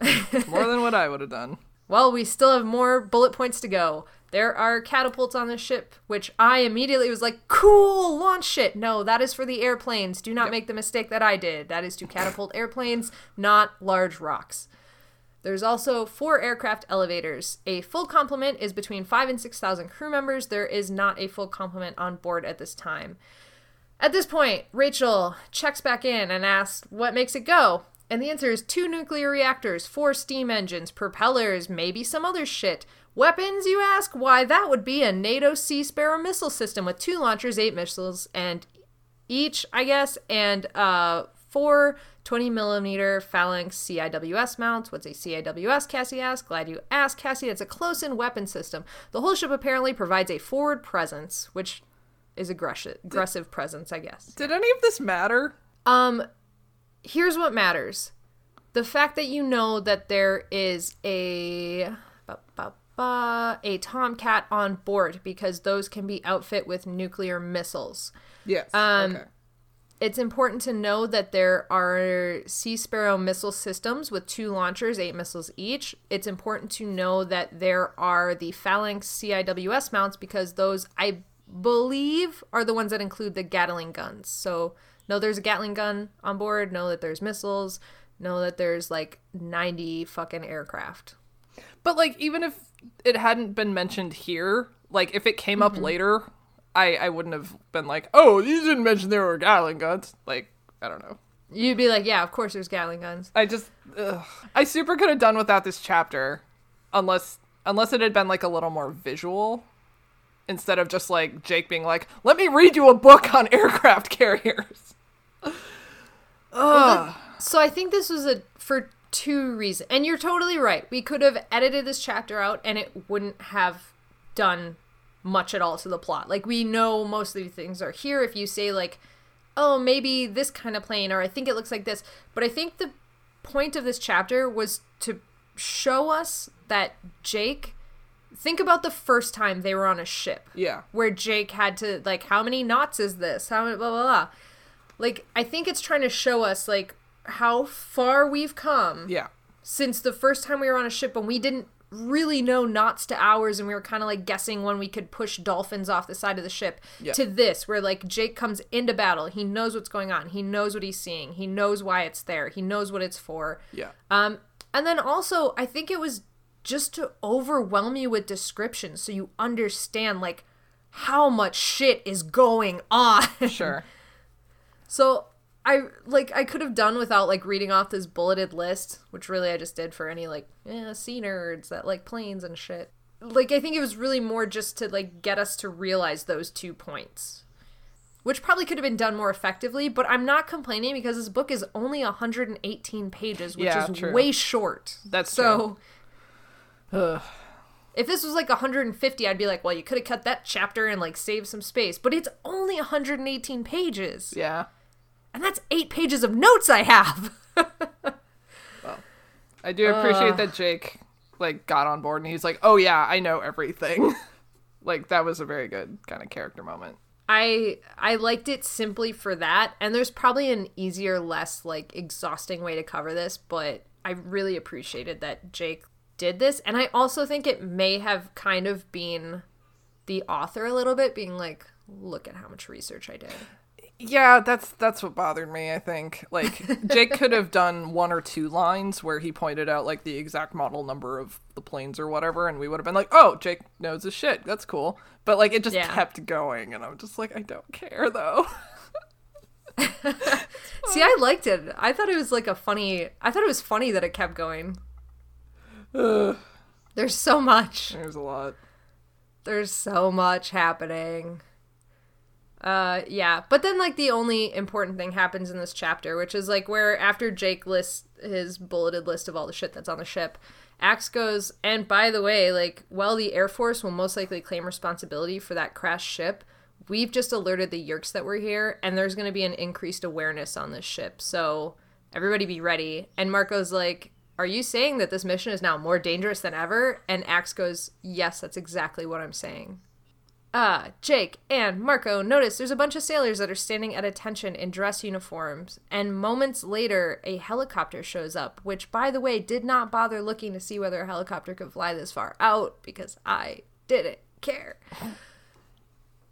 more than what I would have done. Well, we still have more bullet points to go. There are catapults on the ship, which I immediately was like, cool, launch shit. No, that is for the airplanes. Do not make the mistake that I did. That is to catapult airplanes, not large rocks. There's also four aircraft elevators. A full complement is between five and 6,000 crew members. There is not a full complement on board at this time. At this point, Rachel checks back in and asks what makes it go. And the answer is two nuclear reactors, four steam engines, propellers, maybe some other shit. Weapons, you ask? Why, that would be a NATO Sea Sparrow missile system with two launchers, eight missiles, and each, I guess, and uh, four 20 millimeter phalanx CIWS mounts. What's a CIWS, Cassie asked. Glad you asked, Cassie. It's a close in weapon system. The whole ship apparently provides a forward presence, which is aggressive, aggressive presence, I guess. Did any of this matter? Um, here's what matters: the fact that you know that there is a a Tomcat on board because those can be outfit with nuclear missiles. Yes. Um, okay. It's important to know that there are Sea Sparrow missile systems with two launchers, eight missiles each. It's important to know that there are the Phalanx CIWS mounts because those, I believe, are the ones that include the Gatling guns. So, know there's a Gatling gun on board, know that there's missiles, know that there's like 90 fucking aircraft. But like, even if it hadn't been mentioned here, like if it came up mm-hmm. later, I I wouldn't have been like, oh, you didn't mention there were Gatling guns. Like, I don't know. You'd be like, yeah, of course there's Gatling guns. I just, ugh. I super could have done without this chapter, unless unless it had been like a little more visual, instead of just like Jake being like, let me read you a book on aircraft carriers. Ugh. So I think this was a for two reasons. And you're totally right. We could have edited this chapter out and it wouldn't have done much at all to the plot. Like we know most of these things are here if you say like oh, maybe this kind of plane or I think it looks like this. But I think the point of this chapter was to show us that Jake think about the first time they were on a ship yeah. where Jake had to like how many knots is this? How many blah blah blah. Like I think it's trying to show us like how far we've come Yeah. since the first time we were on a ship and we didn't really no knots to hours and we were kind of like guessing when we could push dolphins off the side of the ship Yeah. to this where like Jake comes into battle he knows what's going on he knows what he's seeing he knows why it's there he knows what it's for Yeah. um and then also I think it was just to overwhelm you with descriptions so you understand like how much shit is going on Sure. so I like I could have done without like reading off this bulleted list, which really I just did for any like eh, sea nerds that like planes and shit. Like I think it was really more just to like get us to realize those two points. Which probably could have been done more effectively, but I'm not complaining because this book is only 118 pages, which Yeah, is true. way short. That's so if this was like 150, I'd be like, well, you could have cut that chapter and like save some space. But it's only 118 pages. Yeah. And that's eight pages of notes I have. well, I do appreciate that Jake like got on board and he's like, "Oh yeah, I know everything." like that was a very good kind of character moment. I I liked it simply for that. And there's probably an easier, less like exhausting way to cover this, but I really appreciated that Jake did this. And I also think it may have kind of been the author a little bit being like, look at how much research I did. Yeah, that's that's what bothered me, I think. Like Jake could have done one or two lines where he pointed out like the exact model number of the planes or whatever and we would have been like, "Oh, Jake knows his shit. That's cool." But like it just Yeah. kept going and I'm just like, "I don't care though." See, I liked it. I thought it was like a funny I thought it was funny that it kept going. Ugh, There's so much. there's a lot. There's so much happening. Uh, yeah. But then, like, the only important thing happens in this chapter, which is like where after Jake lists his bulleted list of all the shit that's on the ship, Ax goes, and by the way, like, while the Air Force will most likely claim responsibility for that crashed ship, we've just alerted the Yeerks that we're here, and there's going to be an increased awareness on this ship. So everybody be ready. And Marco's like, Are you saying that this mission is now more dangerous than ever? And Ax goes, Yes, that's exactly what I'm saying. Ah, Jake and Marco notice there's a bunch of sailors that are standing at attention in dress uniforms, and moments later, a helicopter shows up, which, by the way, did not bother looking to see whether a helicopter could fly this far out because I didn't care.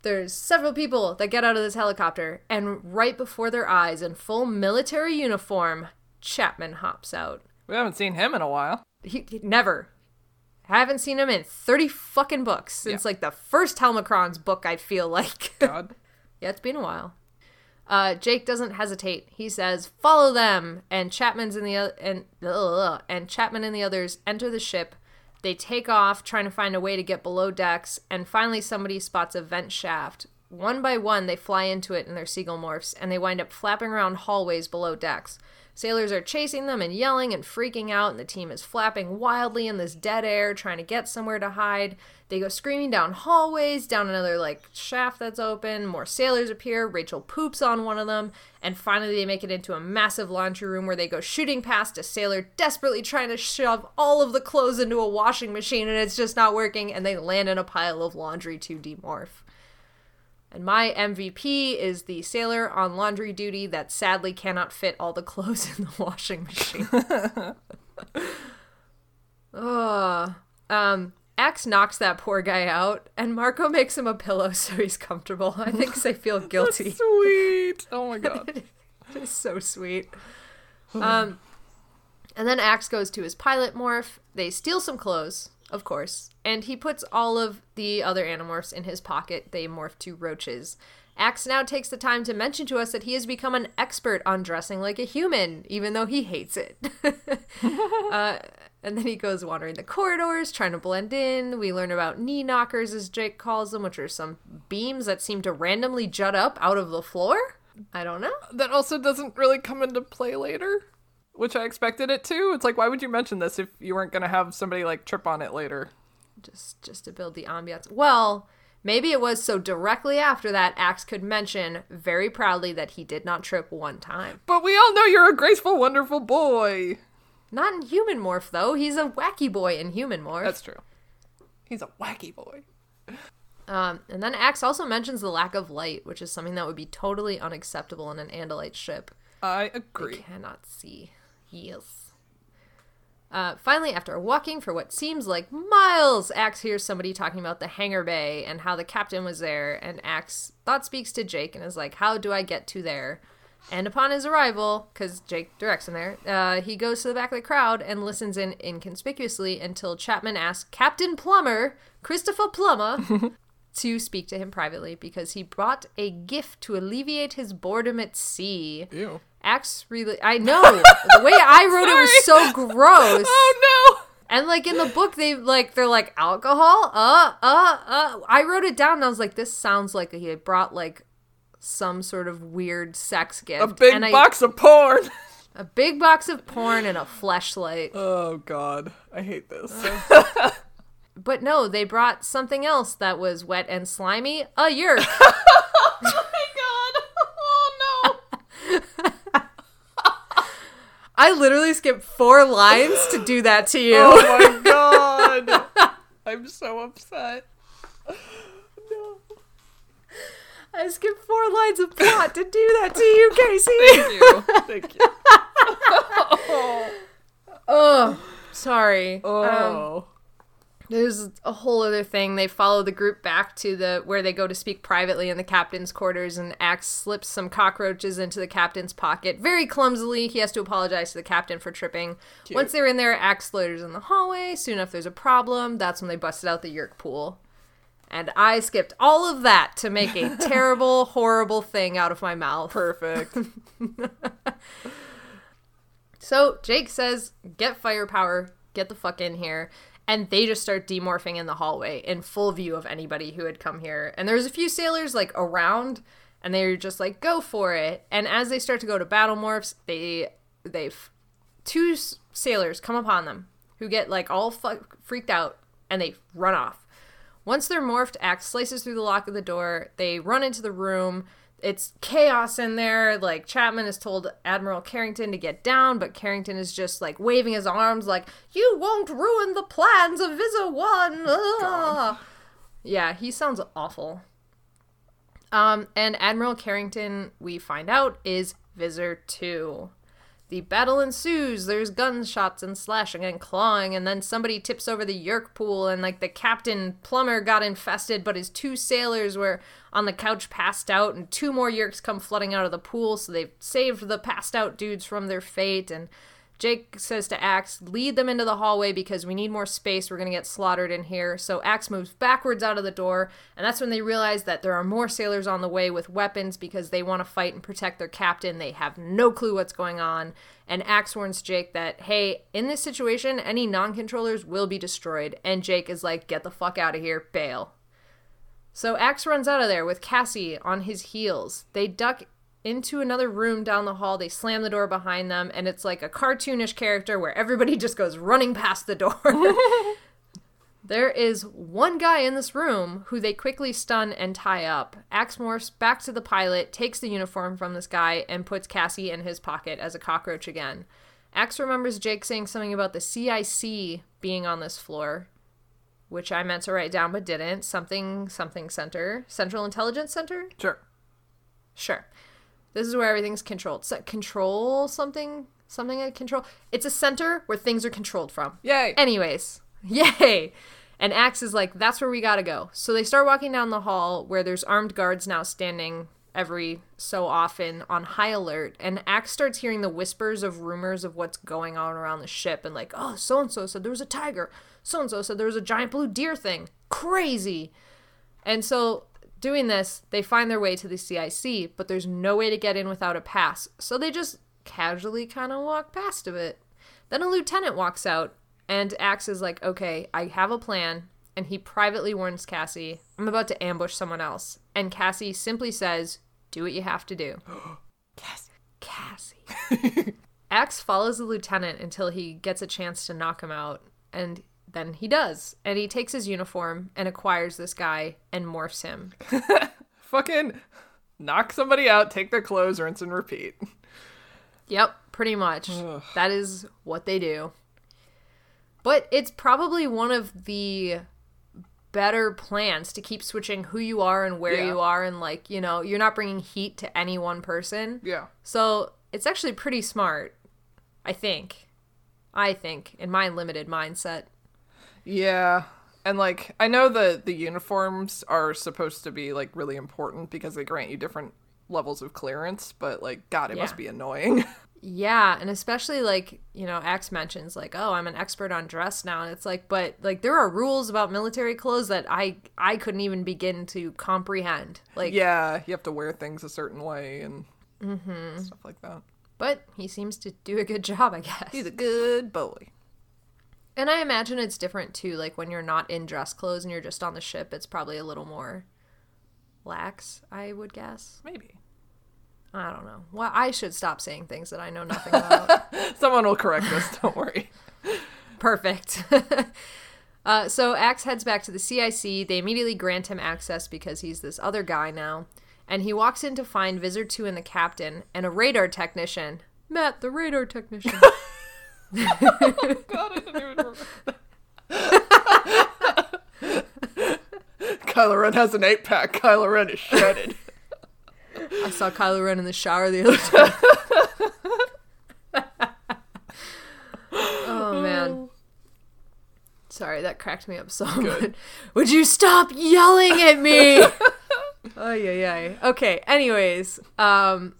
There's several people that get out of this helicopter, and right before their eyes, in full military uniform, Chapman hops out. We haven't seen him in a while. He, he never. Haven't seen him in 30 fucking books since Yeah. like the first Helmacron's book, I feel like. God. yeah, it's been a while. Uh, Jake doesn't hesitate. He says, "Follow them." And Chapman's in the o- and and Chapman and the others enter the ship. They take off, trying to find a way to get below decks, and finally somebody spots a vent shaft. One by one, they fly into it in their seagull morphs, and they wind up flapping around hallways below decks. Sailors are chasing them and yelling and freaking out, and the team is flapping wildly in this dead air, trying to get somewhere to hide. They go screaming down hallways, down another like shaft that's open. More sailors appear. Rachel poops on one of them, and finally they make it into a massive laundry room where they go shooting past a sailor desperately trying to shove all of the clothes into a washing machine, and it's just not working. And they land in a pile of laundry to demorph. And my MVP is the sailor on laundry duty that sadly cannot fit all the clothes in the washing machine. Ugh. Um, Ax knocks that poor guy out, and Marco makes him a pillow so he's comfortable. I think they feel guilty. Sweet. Oh my god. It's so sweet. Um, and then Ax goes to his pilot morph. They steal some clothes, of course, and he puts all of the other animorphs in his pocket. They morph to roaches. Ax now takes the time to mention to us that he has become an expert on dressing like a human, even though he hates it. uh, and then he goes wandering the corridors, trying to blend in. We learn about knee knockers, as Jake calls them, which are some beams that seem to randomly jut up out of the floor. I don't know. that also doesn't really come into play later, which I expected it to. It's like, why would you mention this if you weren't going to have somebody like trip on it later? just just to build the ambiance. Well, maybe it was so directly after that Ax could mention very proudly that he did not trip one time. But we all know you're a graceful, wonderful boy. Not in human morph though. He's a wacky boy in human morph. That's true. He's a wacky boy. Um, and then Ax also mentions the lack of light, which is something that would be totally unacceptable in an Andalite ship. I They agree. cannot see. Yes. Uh, finally, after walking for what seems like miles, Ax hears somebody talking about the hangar bay and how the captain was there. And Ax thought speaks to Jake and is like, "How do I get to there?" And upon his arrival, because Jake directs him there, uh, he goes to the back of the crowd and listens in inconspicuously until Chapman asks Captain Plummer, Christopher Plummer, to speak to him privately because he brought a gift to alleviate his boredom at sea. Ew. Ax really I know. the way I wrote it was so gross. Oh no! And like in the book they like they're like alcohol? Uh uh uh I wrote it down and I was like this sounds like he had brought like some sort of weird sex gift. A big and I- box of porn. a big box of porn and a fleshlight. Oh god, I hate this. But no, they brought something else that was wet and slimy. A Yeerk. oh my god! Oh no! I literally skipped four lines to do that to you. Oh my god! I'm so upset. No. I skipped four lines of plot to do that to you, Casey. Thank you. Thank you. oh. Oh, sorry. Um, Oh. There's a whole other thing. They follow the group back to the where they go to speak privately in the captain's quarters, and Ax slips some cockroaches into the captain's pocket very clumsily. He has to apologize to the captain for tripping. Once they're in there, Ax loiters in the hallway. Soon enough, there's a problem. That's when they busted out the Yeerk pool. And I skipped all of that to make a terrible, horrible thing out of my mouth. Perfect. So Jake says, "Get firepower, get the fuck in here." And they just start demorphing in the hallway in full view of anybody who had come here. And there's a few sailors like around, and they're just like, "Go for it!" And as they start to go to battle morphs, they they two sailors come upon them who get like all fu- freaked out and they run off. Once they're morphed, Ax slices through the lock of the door. They run into the room. It's chaos in there. Like Chapman has told Admiral Carrington to get down, but Carrington is just like waving his arms, like "You won't ruin the plans of Visser One." Ah. Yeah, he sounds awful. Um, and Admiral Carrington, we find out, is Visser Two. The battle ensues. There's gunshots and slashing and clawing, and then somebody tips over the Yeerk pool, and like the captain Plummer got infested, but his two sailors were on the couch passed out, and two more Yeerks come flooding out of the pool, so they've saved the passed out dudes from their fate. And Jake says to Ax, lead them into the hallway because we need more space. We're going to get slaughtered in here. So Ax moves backwards out of the door, and that's when they realize that there are more sailors on the way with weapons because they want to fight and protect their captain. They have no clue what's going on. And Ax warns Jake that, hey, in this situation, any non controllers will be destroyed. And Jake is like, get the fuck out of here, bail. So Ax runs out of there with Cassie on his heels. They duck into another room down the hall. They slam the door behind them, and it's like a cartoonish character where everybody just goes running past the door. there is one guy in this room who they quickly stun and tie up. Ax morphs back to the pilot, takes the uniform from this guy, and puts Cassie in his pocket as a cockroach again. Ax remembers Jake saying something about the CIC being on this floor, which I meant to write down but didn't. Something, something center. Central Intelligence Center? Sure. Sure. This is where everything's controlled. So, control something? Something I control? It's a center where things are controlled from. Yay. Anyways, yay! And Ax is like, that's where we gotta go. So they start walking down the hall where there's armed guards now standing every so often on high alert. And Ax starts hearing the whispers of rumors of what's going on around the ship and like, oh, so and so said there was a tiger. So and so said there was a giant blue deer thing. Crazy. And so doing this, they find their way to the CIC, but there's no way to get in without a pass. So they just casually kind of walk past a bit. Then a lieutenant walks out, and Ax is like, okay, I have a plan. And he privately warns Cassie, I'm about to ambush someone else. And Cassie simply says, do what you have to do. Yes. Cassie. Ax follows the lieutenant until he gets a chance to knock him out, and then he does. And he takes his uniform and acquires this guy and morphs him. Fucking knock somebody out, take their clothes, rinse and repeat. Yep, pretty much. That is what they do. But it's probably one of the better plans to keep switching who you are and where Yeah. you are and like, you know, you're not bringing heat to any one person. Yeah. So, it's actually pretty smart, I think. I think in my limited mindset. Yeah. And like I know the the uniforms are supposed to be like really important because they grant you different levels of clearance, but like god, it must be annoying. Yeah, and especially like, you know, Ax mentions like, "Oh, I'm an expert on dress now." And it's like, but like there are rules about military clothes that I I couldn't even begin to comprehend. Like yeah, you have to wear things a certain way and Mm-hmm. stuff like that. but he seems to do a good job, I guess. He's a good boy. And I imagine it's different too, like when you're not in dress clothes and you're just on the ship, it's probably a little more lax, I would guess. Maybe. I don't know. Well, I should stop saying things that I know nothing about. Someone will correct us, don't worry. Perfect. uh, so Ax heads back to the CIC. They immediately grant him access because he's this other guy now. And he walks in to find Visser 2 and the captain and a radar technician. Matt, the radar technician. God, I didn't even remember. Kylo Ren has an eight pack. Kylo Ren is shredded. I saw Kylo Ren in the shower the other time. oh man. Sorry, that cracked me up so good. Would you stop yelling at me? oh yeah, yeah. Okay. Anyways, um,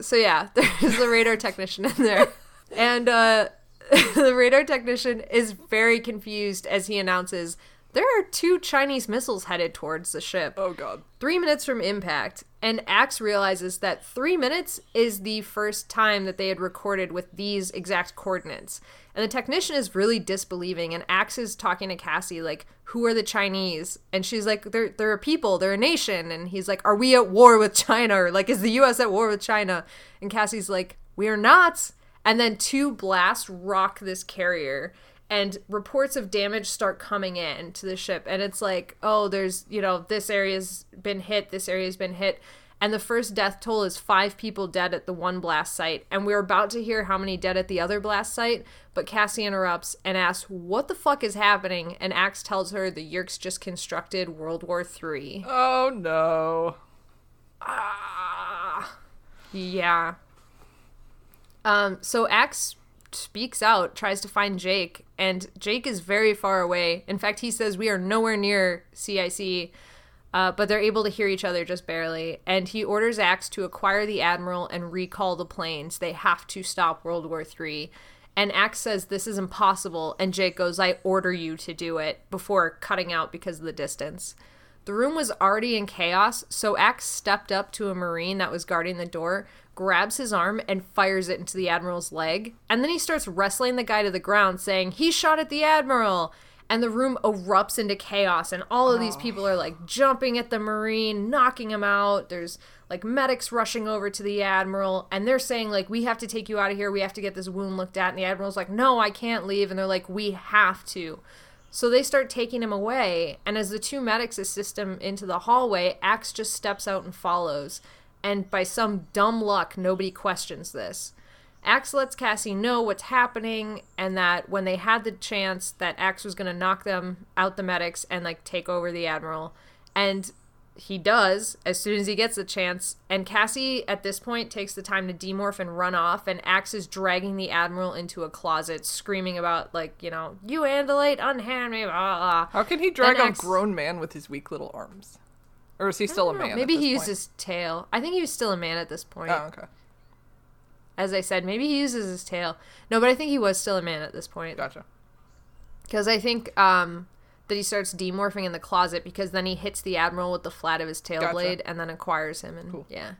so yeah, there's the radar technician in there, and uh, the radar technician is very confused as he announces there are two Chinese missiles headed towards the ship. Oh god. Three minutes from impact, And Ax realizes that three minutes is the first time that they had recorded with these exact coordinates. And the technician is really disbelieving, and Ax is talking to Cassie, like, who are the Chinese? And she's like, they're, they're a people, they're a nation. And he's like, are we at war with China? Or, like, is the US at war with China? And Cassie's like, we are not. And then two blasts rock this carrier and reports of damage start coming in to the ship. And it's like oh there's you know this area's been hit this area's been hit. And the first death toll is five people dead at the one blast site. And we're about to hear how many dead at the other blast site but cassie interrupts and asks what the fuck is happening? And Ax tells her the Yeerks just constructed world war three. Oh no. ah. Yeah um so Ax speaks out tries to find jake and jake is very far away. In fact he says we are nowhere near cic uh, but they're able to hear each other just barely. And he orders Ax to acquire the admiral and recall the planes. They have to stop world war III. and Ax says this is impossible. And jake goes i order you to do it before cutting out because of the distance. The room was already in chaos, so Ax stepped up to a Marine that was guarding the door, grabs his arm, and fires it into the Admiral's leg. And then he starts wrestling the guy to the ground, saying, He shot at the Admiral! And the room erupts into chaos, and all of these people are like jumping at the Marine, knocking him out. There's like medics rushing over to the Admiral, and they're saying, like, we have to take you out of here, we have to get this wound looked at. And the Admiral's like, No, I can't leave. And they're like, We have to. So they start taking him away, and as the two medics assist him into the hallway, Ax just steps out and follows. And by some dumb luck, nobody questions this. Ax lets Cassie know what's happening, and that when they had the chance, that Ax was going to knock them out the medics and like take over the admiral, and he does as soon as he gets the chance. And Cassie, at this point, takes the time to demorph and run off. And Ax is dragging the admiral into a closet, screaming about like, you know, you Andalite, unhand me, blah blah. How can he drag Then a Ax- grown man with his weak little arms? Or is he still a man? Maybe he point? used his tail. I think he was still a man at this point. Oh, okay. As I said, maybe he uses his tail. No, but I think he was still a man at this point. Gotcha. Because I think um, that he starts demorphing in the closet because then he hits the admiral with the flat of his tail Gotcha. blade and then acquires him. And Cool. yeah.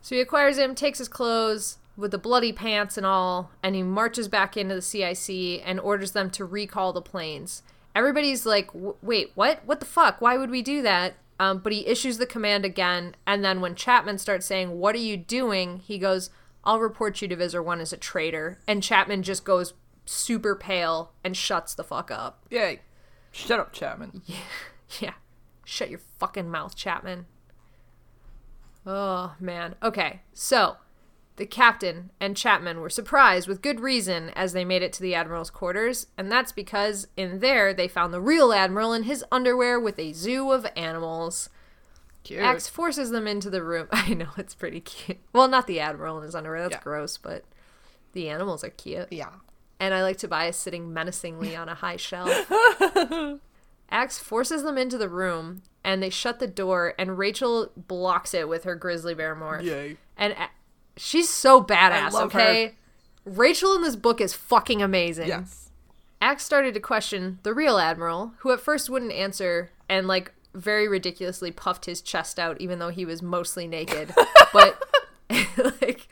So he acquires him, takes his clothes with the bloody pants and all, and he marches back into the CIC and orders them to recall the planes. Everybody's like, wait, what? What the fuck? Why would we do that? Um, but he issues the command again, and then when Chapman starts saying, What are you doing? he goes, I'll report you to Visser 1 as a traitor. And Chapman just goes super pale and shuts the fuck up. Yay. Shut up, Chapman. Yeah. Shut your fucking mouth, Chapman. Oh, man. Okay, so the captain and Chapman were surprised with good reason as they made it to the Admiral's quarters, and that's because in there they found the real Admiral in his underwear with a zoo of animals. Cute. Ax forces them into the room. I know, it's pretty cute. Well, not the Admiral in his underwear, that's Yeah. gross, but the animals are cute. Yeah. And I like Tobias sitting menacingly on a high shelf. Ax forces them into the room, and they shut the door, and Rachel blocks it with her grizzly bear morph. Yay. And she's so badass, okay? Rachel in this book is fucking amazing. Yes. Ax started to question the real admiral, who at first wouldn't answer and like very ridiculously puffed his chest out, even though he was mostly naked. but like,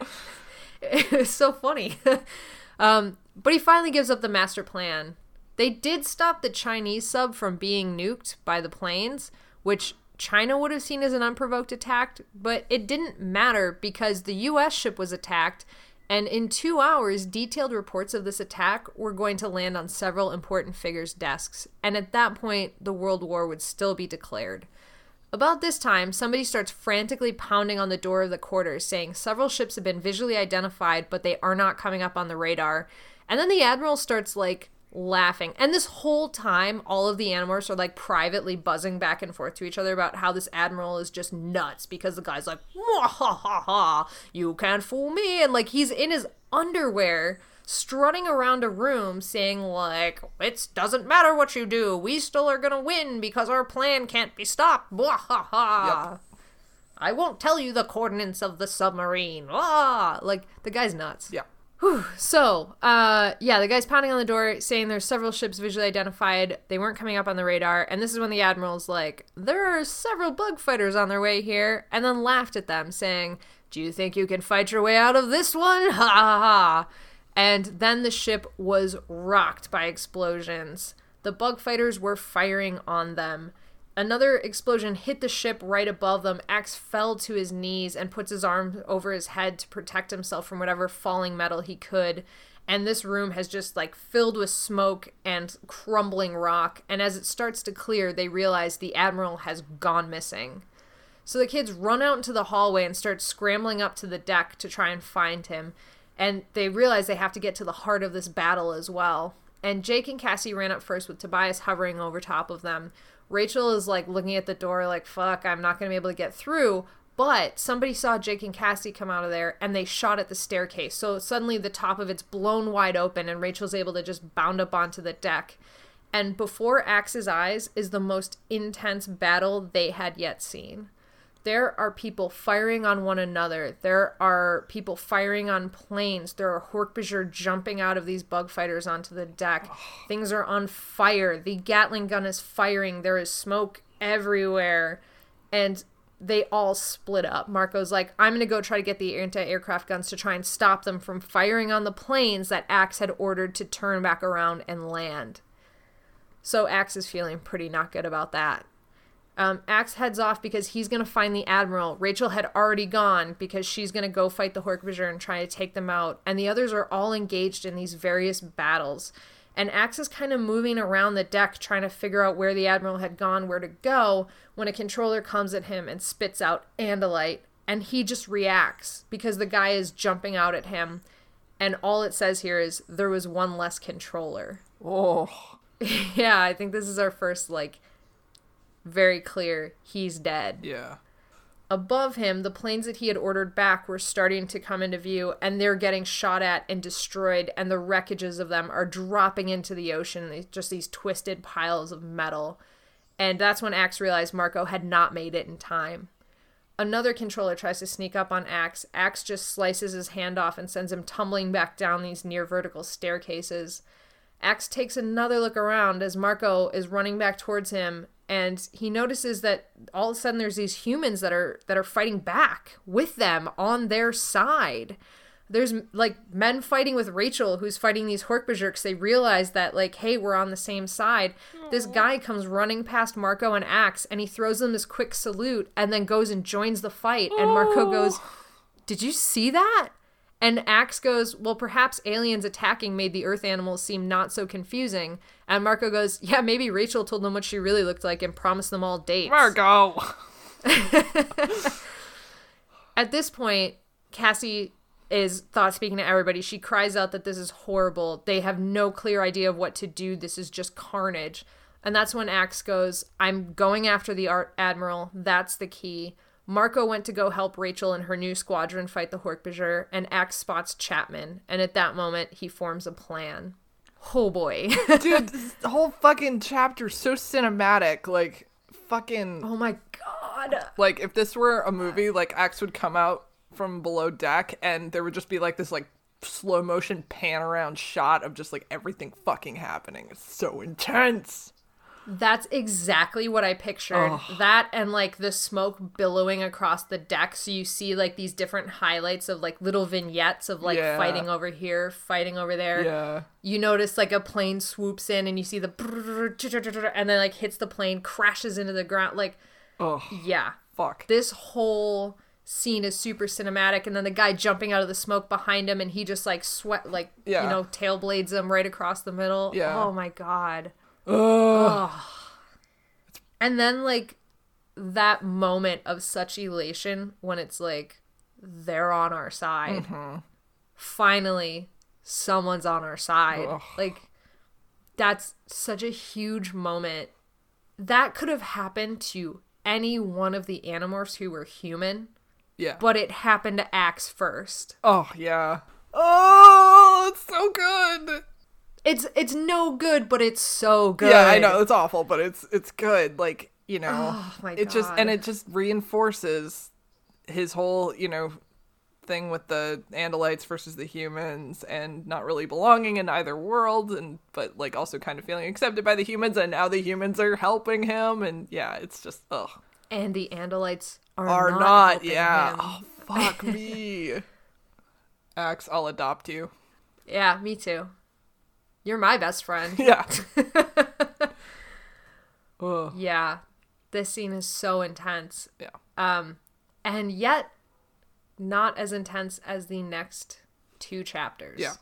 it was so funny. um, but he finally gives up the master plan. They did stop the Chinese sub from being nuked by the planes, which China would have seen as an unprovoked attack, but it didn't matter because the US ship was attacked, and in two hours, detailed reports of this attack were going to land on several important figures' desks, and at that point, the World War would still be declared. About this time, somebody starts frantically pounding on the door of the quarters, saying several ships have been visually identified, but they are not coming up on the radar. And then the admiral starts like laughing. And this whole time, all of the animals are like privately buzzing back and forth to each other about how this admiral is just nuts because the guy's like, "Mwah, ha ha ha, you can't fool me. And like he's in his underwear strutting around a room saying like it doesn't matter what you do. We still are gonna win because our plan can't be stopped. Mwah, ha ha. I won't tell you the coordinates of the submarine. Ah like the guy's nuts. Yeah. So, uh, yeah, the guy's pounding on the door saying there's several ships visually identified. They weren't coming up on the radar. And this is when the admiral's like, there are several bug fighters on their way here. And then laughed at them, saying, Do you think you can fight your way out of this one? Ha ha ha. And then the ship was rocked by explosions. The bug fighters were firing on them. Another explosion hit the ship right above them. Ax fell to his knees and puts his arm over his head to protect himself from whatever falling metal he could. And this room has just like filled with smoke and crumbling rock. And as it starts to clear, they realize the Admiral has gone missing. So the kids run out into the hallway and start scrambling up to the deck to try and find him. And they realize they have to get to the heart of this battle as well. And Jake and Cassie ran up first with Tobias hovering over top of them, Rachel is like looking at the door, like, fuck, I'm not going to be able to get through. But somebody saw Jake and Cassie come out of there and they shot at the staircase. So suddenly the top of it's blown wide open and Rachel's able to just bound up onto the deck. And before Ax's eyes is the most intense battle they had yet seen there are people firing on one another. There are people firing on planes. There are Hork-Bajir jumping out of these bug fighters onto the deck. Things are on fire. The Gatling gun is firing. There is smoke everywhere. And they all split up. Marco's like, I'm going to go try to get the anti aircraft guns to try and stop them from firing on the planes that Ax had ordered to turn back around and land. So Ax is feeling pretty not good about that. Um, Ax heads off because he's going to find the Admiral. Rachel had already gone because she's going to go fight the Hork-Bajir and try to take them out. And the others are all engaged in these various battles. And Ax is kind of moving around the deck trying to figure out where the Admiral had gone, where to go, when a controller comes at him and spits out Andalite. And he just reacts because the guy is jumping out at him. And all it says here is there was one less controller. Oh. yeah, I think this is our first, like, very clear he's dead. Yeah. Above him, the planes that he had ordered back were starting to come into view, and they're getting shot at and destroyed, and the wreckages of them are dropping into the ocean. Just these twisted piles of metal. And that's when Ax realized Marco had not made it in time. Another controller tries to sneak up on Ax. Ax just slices his hand off and sends him tumbling back down these near vertical staircases. Ax takes another look around as Marco is running back towards him and he notices that all of a sudden there's these humans that are that are fighting back with them on their side. There's like men fighting with Rachel who's fighting these Hork-Bajir they realize that like hey we're on the same side. Aww. this guy comes running past Marco and Ax and he throws them this quick salute and then goes and joins the fight. And Marco goes did you see that and Ax goes, Well, perhaps aliens attacking made the Earth animals seem not so confusing. And Marco goes, Yeah, maybe Rachel told them what she really looked like and promised them all dates. Marco! At this point, Cassie is thought speaking to everybody. She cries out that this is horrible. They have no clear idea of what to do. This is just carnage. And that's when Ax goes, I'm going after the Art Admiral. That's the key. Marco went to go help Rachel and her new squadron fight the Hork-Bajir, and Ax spots Chapman, and at that moment, he forms a plan. Oh boy. Dude, this whole fucking chapter so cinematic. Like, fucking. Oh my god. Like, if this were a movie, like, Ax would come out from below deck, and there would just be, like, this, like, slow motion pan around shot of just, like, everything fucking happening. It's so intense. That's exactly what I pictured. Oh. That and like the smoke billowing across the deck. So you see like these different highlights of like little vignettes of like yeah. fighting over here, fighting over there. Yeah. You notice like a plane swoops in and you see the and then like hits the plane, crashes into the ground. Like, oh, yeah. Fuck. This whole scene is super cinematic and then the guy jumping out of the smoke behind him and he just like sweat like yeah. you know tail blades him right across the middle yeah oh my god Ugh. And then like that moment of such elation when it's like they're on our side. Mm-hmm. Finally, someone's on our side. Ugh. Like that's such a huge moment. That could have happened to any one of the animorphs who were human. Yeah. But it happened to Ax first. Oh, yeah. Oh, it's so good. It's it's no good, but it's so good. Yeah, I know it's awful, but it's it's good. Like you know, oh, my it God. just and it just reinforces his whole you know thing with the Andalites versus the humans and not really belonging in either world and but like also kind of feeling accepted by the humans and now the humans are helping him and yeah, it's just ugh. And the Andalites are, Are not, not, yeah. him. Oh fuck me. Ax, I'll adopt you. Yeah, me too. You're my best friend. Yeah. Ugh. yeah. This scene is so intense. Yeah. Um and yet not as intense as the next two chapters. Yeah.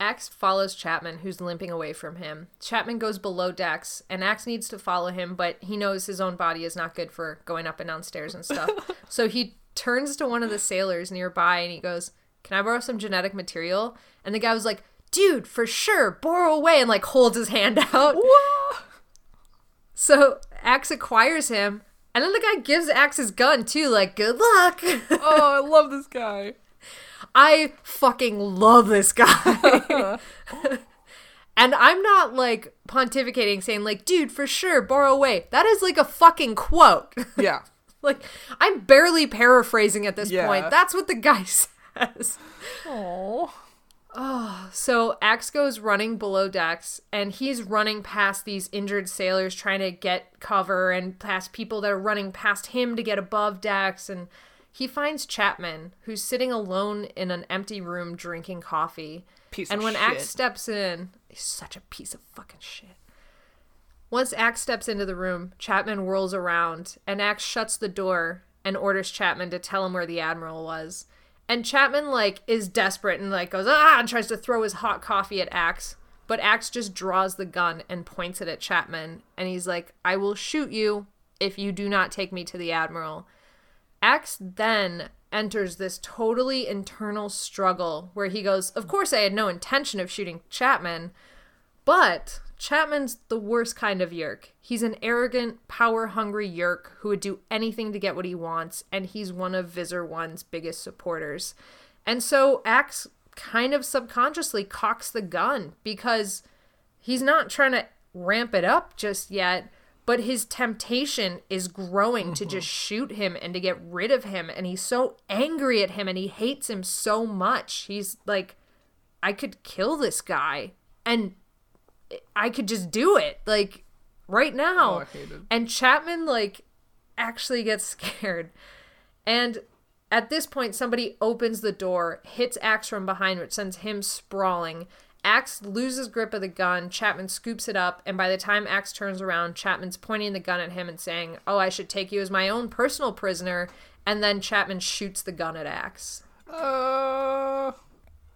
Ax follows Chapman, who's limping away from him. Chapman goes below decks, and Ax needs to follow him, but he knows his own body is not good for going up and down stairs and stuff. so he turns to one of the sailors nearby and he goes, Can I borrow some genetic material? And the guy was like, Dude, for sure, borrow away, and like holds his hand out. Whoa. So Ax acquires him, and then the guy gives Ax his gun too, like, Good luck. Oh, I love this guy. I fucking love this guy. and I'm not like pontificating saying like, dude, for sure, borrow away. That is like a fucking quote. Yeah. like I'm barely paraphrasing at this Yeah. point. That's what the guy says. Oh. Oh, so Ax goes running below decks and he's running past these injured sailors trying to get cover and past people that are running past him to get above decks and he finds Chapman who's sitting alone in an empty room drinking coffee. Piece and when shit. Ax steps in, he's such a piece of fucking shit. Once Ax steps into the room, Chapman whirls around, and Ax shuts the door and orders Chapman to tell him where the Admiral was. And Chapman, like, is desperate and, like, goes, ah, and tries to throw his hot coffee at Ax. But Ax just draws the gun and points it at Chapman. And he's like, I will shoot you if you do not take me to the Admiral. Ax then enters this totally internal struggle where he goes, Of course, I had no intention of shooting Chapman, but Chapman's the worst kind of Yeerk. He's an arrogant, power hungry Yeerk who would do anything to get what he wants, and he's one of Visser One's biggest supporters. And so Ax kind of subconsciously cocks the gun because he's not trying to ramp it up just yet, but his temptation is growing to mm-hmm. just shoot him and to get rid of him. And he's so angry at him and he hates him so much. He's like, I could kill this guy and I could just do it like right now. Oh, I hate it. And Chapman like actually gets scared. And at this point somebody opens the door, hits Ax from behind which sends him sprawling. Ax loses grip of the gun, Chapman scoops it up, and by the time Ax turns around, Chapman's pointing the gun at him and saying, "Oh, I should take you as my own personal prisoner." And then Chapman shoots the gun at Ax. Uh,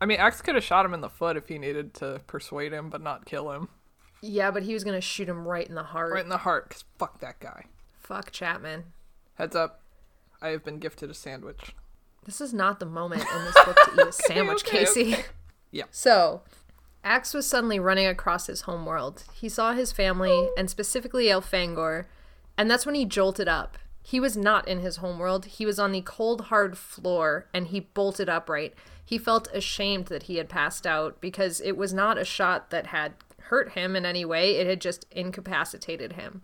I mean, Ax could have shot him in the foot if he needed to persuade him, but not kill him. Yeah, but he was going to shoot him right in the heart. Right in the heart, because fuck that guy. Fuck Chapman. Heads up, I have been gifted a sandwich. This is not the moment in this book to eat a sandwich, okay, Casey. okay. Yeah. So, Ax was suddenly running across his homeworld. He saw his family, and specifically Elfangor, and that's when he jolted up. He was not in his homeworld. He was on the cold, hard floor, and he bolted upright. He felt ashamed that he had passed out because it was not a shot that had hurt him in any way, it had just incapacitated him.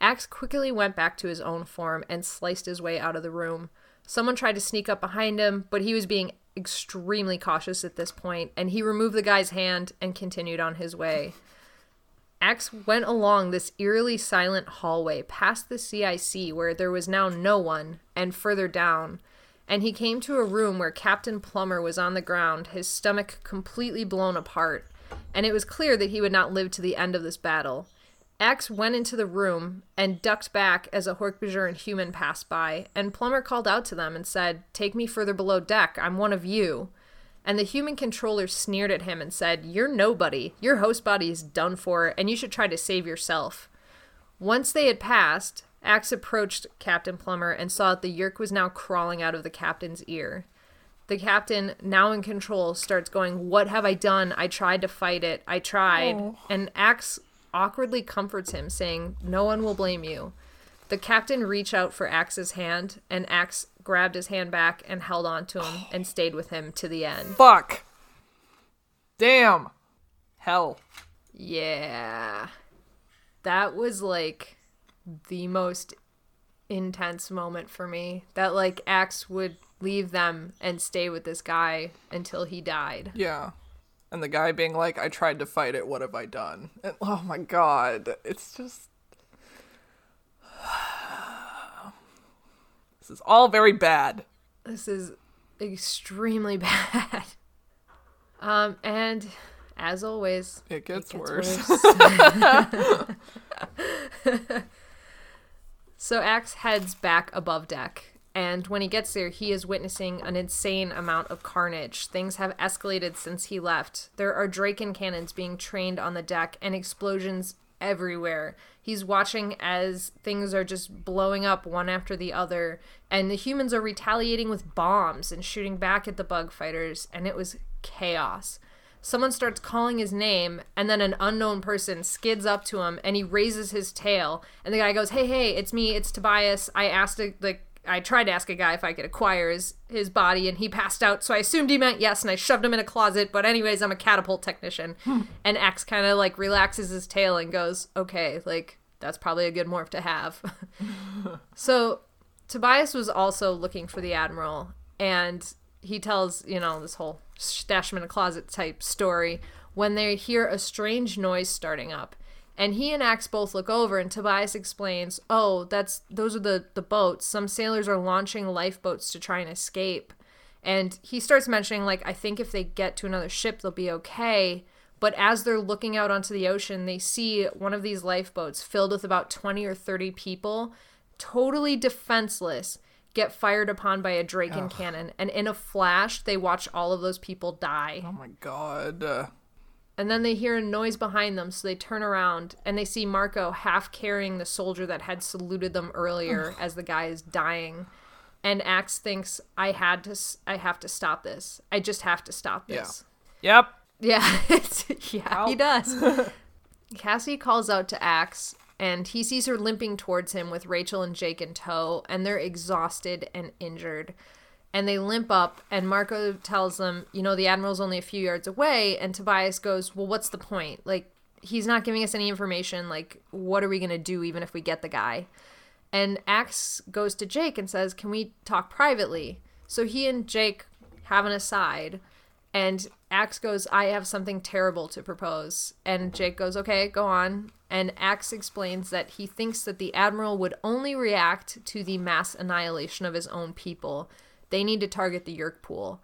Ax quickly went back to his own form and sliced his way out of the room. Someone tried to sneak up behind him, but he was being extremely cautious at this point, and he removed the guy's hand and continued on his way. Ax went along this eerily silent hallway past the CIC where there was now no one, and further down, and he came to a room where Captain Plummer was on the ground, his stomach completely blown apart, and it was clear that he would not live to the end of this battle. Ax went into the room and ducked back as a Hork-Bajir human passed by, and Plummer called out to them and said, Take me further below deck, I'm one of you. And the human controller sneered at him and said, You're nobody. Your host body is done for, and you should try to save yourself. Once they had passed, Ax approached Captain Plummer and saw that the Yeerk was now crawling out of the captain's ear. The captain, now in control, starts going, What have I done? I tried to fight it. I tried. Oh. And Ax awkwardly comforts him, saying, No one will blame you. The captain reached out for Ax's hand, and Ax grabbed his hand back and held on to him and stayed with him to the end. Fuck. Damn. Hell. Yeah. That was like the most intense moment for me. That like Ax would leave them and stay with this guy until he died. Yeah. And the guy being like, I tried to fight it, what have I done? And oh my god, it's just. this is all very bad. This is extremely bad. Um, and as always, It gets, gets worse. worse. so Ax heads back above deck, and when he gets there, he is witnessing an insane amount of carnage. Things have escalated since he left. There are Dracon cannons being trained on the deck, and explosions everywhere. He's watching as things are just blowing up one after the other, and the humans are retaliating with bombs and shooting back at the bug fighters, and it was chaos. Someone starts calling his name, and then an unknown person skids up to him, and he raises his tail, and the guy goes, "Hey, hey, it's me, it's Tobias. I asked a, like I tried to ask a guy if I could acquire his his body, and he passed out, so I assumed he meant yes, and I shoved him in a closet. But anyways, I'm a catapult technician." Hmm. and Ax kind of like relaxes his tail and goes, "Okay, like that's probably a good morph to have." so Tobias was also looking for the admiral, and he tells you know this whole stash him in a closet type story when they hear a strange noise starting up. And he and Ax both look over and tobias explains oh that's those are the the boats. Some sailors are launching lifeboats to try and escape. And he starts mentioning like i think if they get to another ship they'll be okay. But as they're looking out onto the ocean they see one of these lifeboats filled with about 20 or 30 people totally defenseless get fired upon by a Dracon cannon, and in a flash, they watch all of those people die. Oh my god. Uh, And then they hear a noise behind them, so they turn around and they see Marco half carrying the soldier that had saluted them earlier as the guy is dying. And Ax thinks, "I had to. I have to stop this. I just have to stop this." yep. Yeah, it's, yeah, he does. Cassie calls out to Ax, and he sees her limping towards him with Rachel and Jake in tow, and they're exhausted and injured. And they limp up, and Marco tells them, you know, the Admiral's only a few yards away, and Tobias goes, well, what's the point? Like, he's not giving us any information. Like, what are we going to do even if we get the guy? And Ax goes to Jake and says, Can we talk privately? So he and Jake have an aside, and Ax goes, I have something terrible to propose. And Jake goes, Okay, go on. And Ax explains that he thinks that the Admiral would only react to the mass annihilation of his own people. They need to target the Yeerk pool.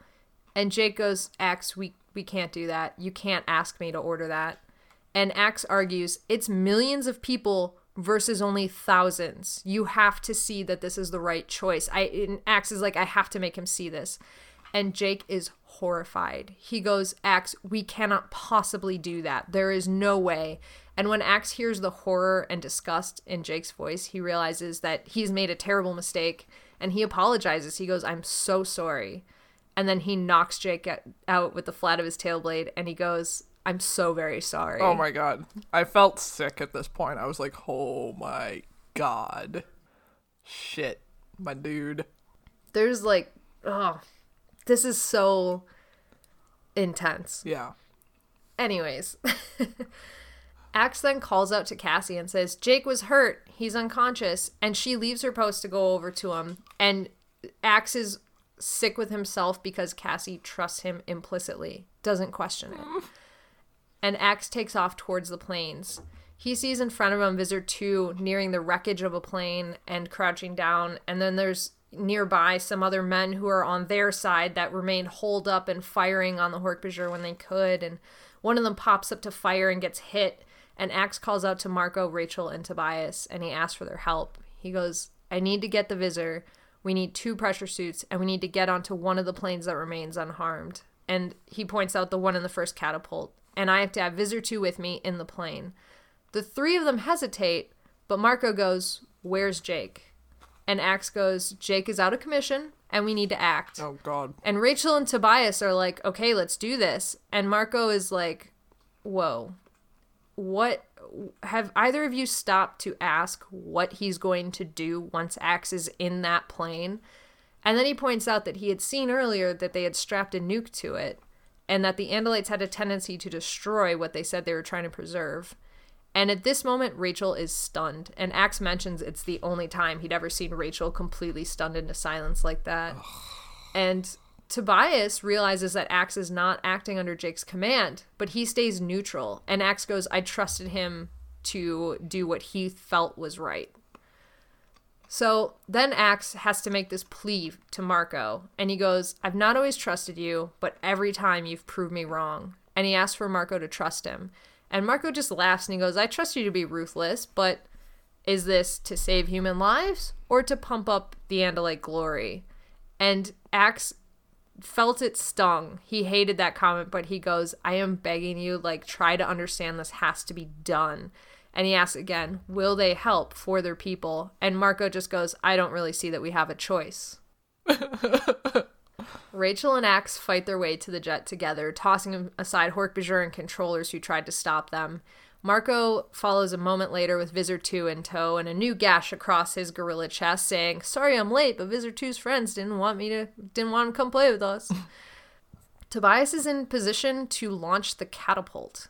And Jake goes, Ax, we, we can't do that. You can't ask me to order that. And Ax argues, it's millions of people versus only thousands. You have to see that this is the right choice. I and Ax is like, I have to make him see this. And Jake is horrified. He goes, Ax, we cannot possibly do that. There is no way. And when Ax hears the horror and disgust in Jake's voice, he realizes that he's made a terrible mistake and he apologizes. He goes, I'm so sorry. And then he knocks Jake out- with the flat of his tail blade and he goes, I'm so very sorry. Oh my god. I felt sick at this point. I was like, oh my god. Shit, my dude. There's like, oh, this is so intense. Yeah. Anyways, Ax then calls out to Cassie and says, Jake was hurt. He's unconscious. And she leaves her post to go over to him. And Ax is sick with himself because Cassie trusts him implicitly, doesn't question it. And Ax takes off towards the planes. He sees in front of him Visser 2 nearing the wreckage of a plane and crouching down. And then there's nearby some other men who are on their side that remain holed up and firing on the Hork-Bajir when they could. And one of them pops up to fire and gets hit. And Ax calls out to Marco, Rachel, and Tobias, and he asks for their help. He goes, I need to get the Visser. We need two pressure suits, and we need to get onto one of the planes that remains unharmed. And he points out the one in the first catapult. And I have to have Visser 2 with me in the plane. The three of them hesitate, but Marco goes, Where's Jake? And Ax goes, Jake is out of commission, and we need to act. Oh god. And Rachel and Tobias are like, okay, let's do this. And Marco is like, whoa, what? Have either of you stopped to ask what he's going to do once Ax is in that plane? And then he points out that he had seen earlier that they had strapped a nuke to it, and that the Andalites had a tendency to destroy what they said they were trying to preserve. And at this moment, Rachel is stunned. And Ax mentions it's the only time he'd ever seen Rachel completely stunned into silence like that. and Tobias realizes that Ax is not acting under Jake's command, but he stays neutral. And Ax goes, I trusted him to do what he felt was right. So then Ax has to make this plea to Marco, and he goes, I've not always trusted you, but every time you've proved me wrong. And he asks for Marco to trust him. And Marco just laughs and he goes, I trust you to be ruthless, but is this to save human lives or to pump up the Andalite glory? And Ax felt it stung. He hated that comment, but he goes, I am begging you, like, try to understand this has to be done. And he asks again, Will they help for their people? And Marco just goes, I don't really see that we have a choice. Rachel and Ax fight their way to the jet together, tossing aside Hork-Bajir and controllers who tried to stop them. Marco follows a moment later with Visser 2 in tow and a new gash across his gorilla chest saying, Sorry I'm late, but Visser 2's friends didn't want me to didn't want him to come play with us. Tobias is in position to launch the catapult.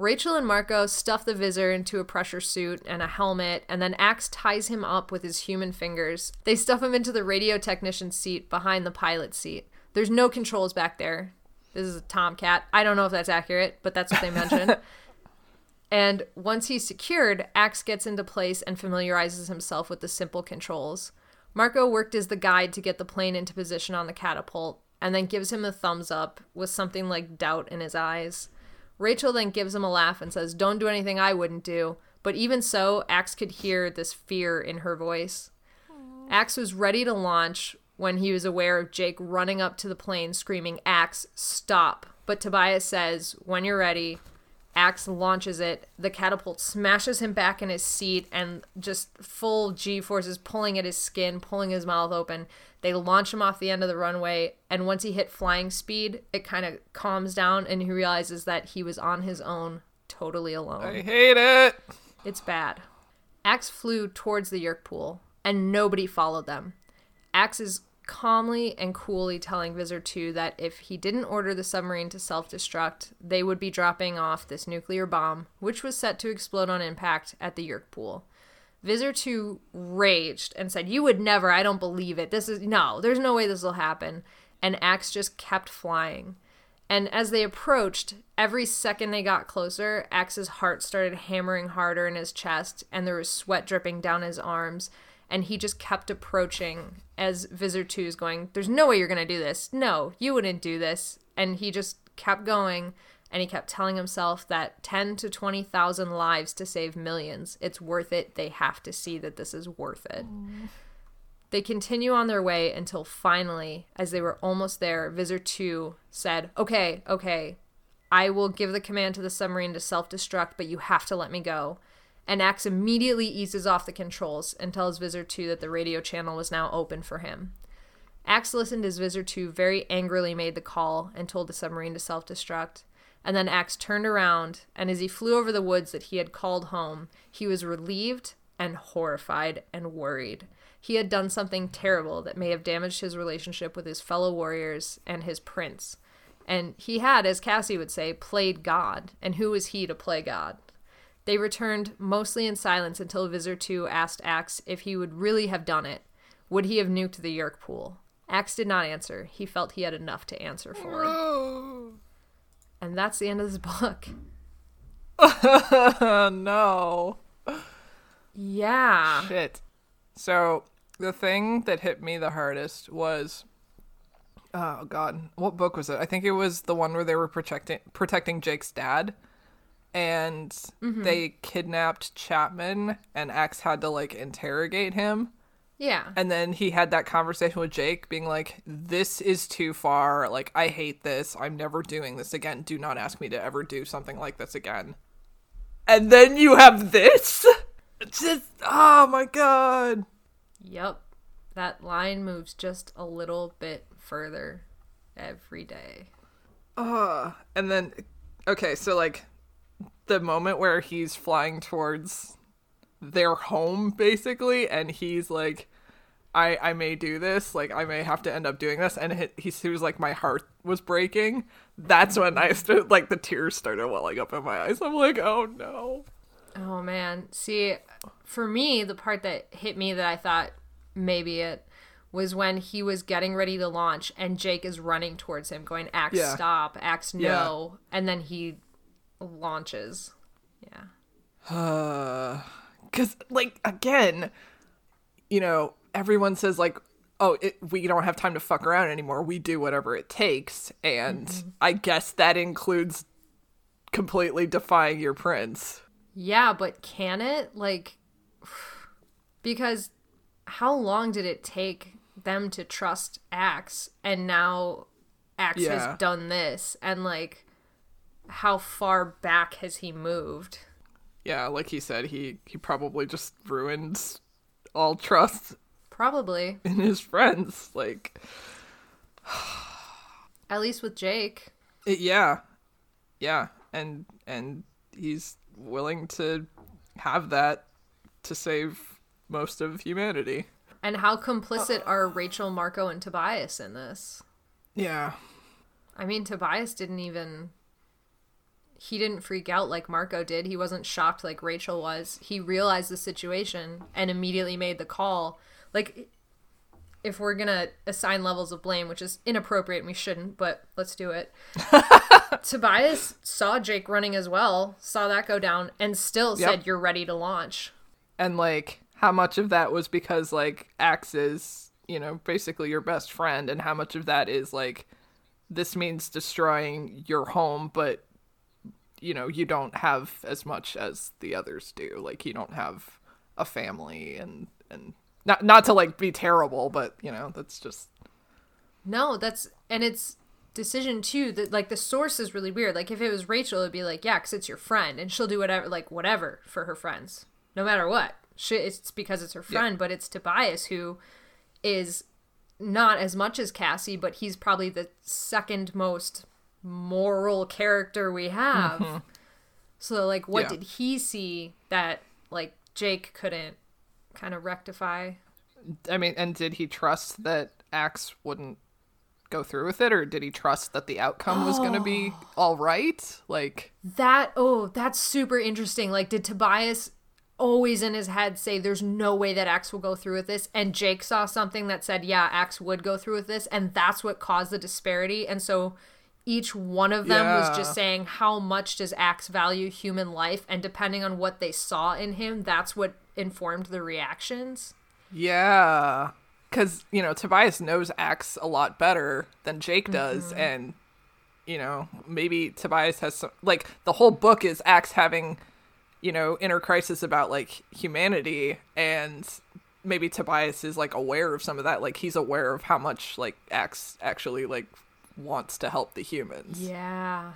Rachel and Marco stuff the Visser into a pressure suit and a helmet, and then Ax ties him up with his human fingers. They stuff him into the radio technician's seat behind the pilot seat. There's no controls back there. This is a Tomcat. I don't know if that's accurate, but that's what they mentioned. and once he's secured, Ax gets into place and familiarizes himself with the simple controls. Marco worked as the guide to get the plane into position on the catapult, and then gives him a thumbs up with something like doubt in his eyes. Rachel then gives him a laugh and says, Don't do anything I wouldn't do. But even so, Ax could hear this fear in her voice. Ax was ready to launch when he was aware of Jake running up to the plane screaming, Ax, stop. But Tobias says, When you're ready, Ax launches it. The catapult smashes him back in his seat and just full G forces pulling at his skin, pulling his mouth open. They launch him off the end of the runway, and once he hit flying speed, it kind of calms down and he realizes that he was on his own, totally alone. I hate it. It's bad. Ax flew towards the Yeerk pool, and nobody followed them. Ax is calmly and coolly telling Visser 2 that if he didn't order the submarine to self destruct, they would be dropping off this nuclear bomb, which was set to explode on impact at the Yeerk pool. Visser 2 raged and said, You would never, I don't believe it. This is, no, there's no way this will happen. And Ax just kept flying. And as they approached, every second they got closer, Ax's heart started hammering harder in his chest, and there was sweat dripping down his arms. And he just kept approaching as Visser 2 is going, There's no way you're going to do this. No, you wouldn't do this. And he just kept going and he kept telling himself that 10 to 20,000 lives to save millions. It's worth it. They have to see that this is worth it. They continue on their way until finally, as they were almost there, Visser 2 said, Okay, okay, I will give the command to the submarine to self destruct, but you have to let me go. And Ax immediately eases off the controls and tells Visser 2 that the radio channel was now open for him. Ax listened as Visser 2 very angrily made the call and told the submarine to self destruct. And then Ax turned around, and as he flew over the woods that he had called home, he was relieved and horrified and worried. He had done something terrible that may have damaged his relationship with his fellow warriors and his prince. And he had, as Cassie would say, played God. And who was he to play God? They returned mostly in silence until Visser 2 asked Ax if he would really have done it. Would he have nuked the Yeerk pool? Ax did not answer. He felt he had enough to answer for. And that's the end of this book. no. Yeah. Shit. So the thing that hit me the hardest was oh god, what book was it? I think it was the one where they were protecting protecting Jake's dad and mm-hmm. they kidnapped Chapman and Ax had to like interrogate him. Yeah. And then he had that conversation with Jake being like, This is too far. Like, I hate this. I'm never doing this again. Do not ask me to ever do something like this again. And then you have this? Just, oh my god. Yep. That line moves just a little bit further every day. Uh, and then, okay, so like the moment where he's flying towards their home basically and he's like I I may do this, like I may have to end up doing this, and he, he was like my heart was breaking. That's when I started like the tears started welling up in my eyes. I'm like, oh no. Oh man. See, for me, the part that hit me that I thought maybe it was when he was getting ready to launch and Jake is running towards him going Ax Yeah. stop, Ax no, and then he launches. Yeah. Because, like, again, you know, everyone says, like, oh, it, we don't have time to fuck around anymore. We do whatever it takes. And mm-hmm. I guess that includes completely defying your prince. Yeah, but can it? Like because how long did it take them to trust Ax and now Ax Yeah. has done this and like how far back has he moved? Yeah, like he said, he, he probably just ruined all trust Probably. in his friends. Like, At least with Jake. it, yeah. Yeah. And, and he's willing to have that to save most of humanity. And how complicit are Rachel, Marco, and Tobias in this? Yeah. I mean, Tobias didn't even. He didn't freak out like Marco did. He wasn't shocked like Rachel was. He realized the situation and immediately made the call. Like, if we're gonna assign levels of blame, which is inappropriate and we shouldn't, but let's do it. Tobias saw Jake running as well, saw that go down, and still Yep. said, You're ready to launch. and like how much of that was because like Ax is, you know, basically your best friend, and how much of that is like this means destroying your home, but you know, you don't have as much as the others do. Like you don't have a family and and not not to like be terrible, but you know, that's just No, that's and it's decision too that like the source is really weird. Like if it was Rachel, it'd be like, yeah because it's your friend, and she'll do whatever, like whatever for her friends, no matter what. She, it's because it's her friend, but it's Tobias who is not as much as Cassie, but he's probably the second most moral character we have. Mm-hmm. So like, what Yeah. did he see that like Jake couldn't kind of rectify? I mean, and did he trust that Ax wouldn't go through with it or did he trust that the outcome was going to be all right? Like That oh, that's super interesting. Like, did Tobias always in his head say there's no way that Ax will go through with this? And Jake saw something that said, yeah, Ax would go through with this, and that's what caused the disparity. And so each one of them was just saying how much does Ax value human life, and depending on what they saw in him, that's what informed the reactions. Yeah. Because, you know, Tobias knows Ax a lot better than Jake does. Mm-hmm. And, you know, maybe Tobias has some. Like, the whole book is Ax having, you know, inner crisis about, like, humanity. And maybe Tobias is, like, aware of some of that. Like, he's aware of how much, like, Ax actually, like, wants to help the humans. Yeah.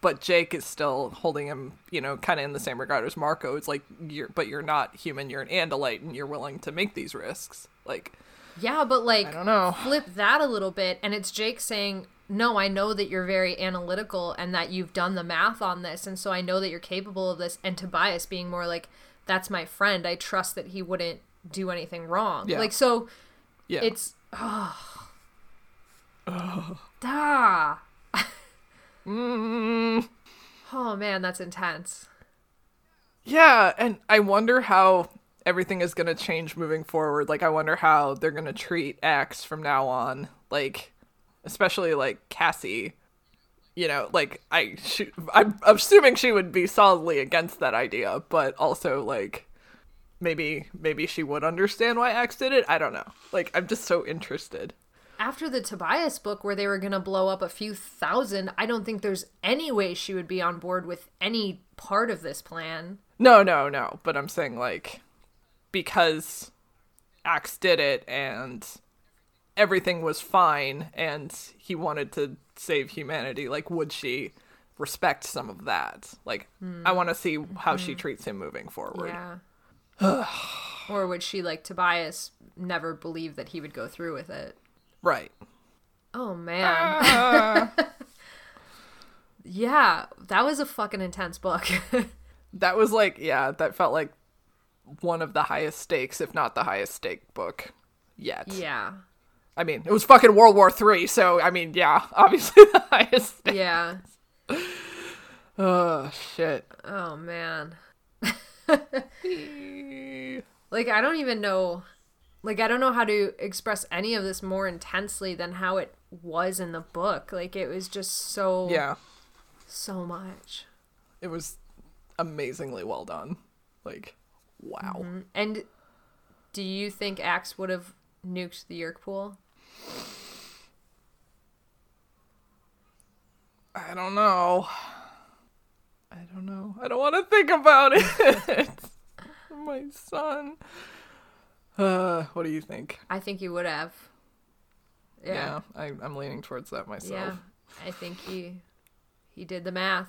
But Jake is still holding him, you know, kind of in the same regard as Marco. It's like, you're, but you're not human, you're an Andalite, and you're willing to make these risks. Like, Yeah, but like I don't know. flip that a little bit and it's Jake saying, "No, I know that you're very analytical and that you've done the math on this and so I know that you're capable of this." And Tobias being more like, "That's my friend. I trust that he wouldn't do anything wrong." Yeah. Like so Yeah. it's oh. Da. Mm, Oh man, that's intense. yeah, and I wonder how everything is going to change moving forward. Like I wonder how they're going to treat Ax from now on. Like especially like Cassie. You know, like I she, I'm assuming she would be solidly against that idea, but also like maybe maybe she would understand why Ax did it. I don't know. Like I'm just so interested. After the Tobias book where they were going to blow up a few thousand, I don't think there's any way she would be on board with any part of this plan. No, no, no. But I'm saying like because Ax did it and everything was fine and he wanted to save humanity, like would she respect some of that? Like I want to see how she mm-hmm. treats him moving forward. Yeah. or would she, like Tobias, never believe that he would go through with it? Right. Oh, man. Ah. yeah, that was a fucking intense book. That was like yeah, that felt like one of the highest stakes, if not the highest stake book yet. yeah. I mean, it was fucking World War Three, so I mean, yeah, obviously the highest. Stake. Yeah. Oh shit. Oh, man. like I don't even know like I don't know how to express any of this more intensely than how it was in the book. Like it was just so yeah, so much. it was amazingly well done. Like, wow. Mm-hmm. And do you think Ax would have nuked the Yeerk pool? I don't know. I don't know. I don't want to think about it. My son. Uh, what do you think? I think he would have. Yeah. I, I'm leaning towards that myself. Yeah. I think he he did the math.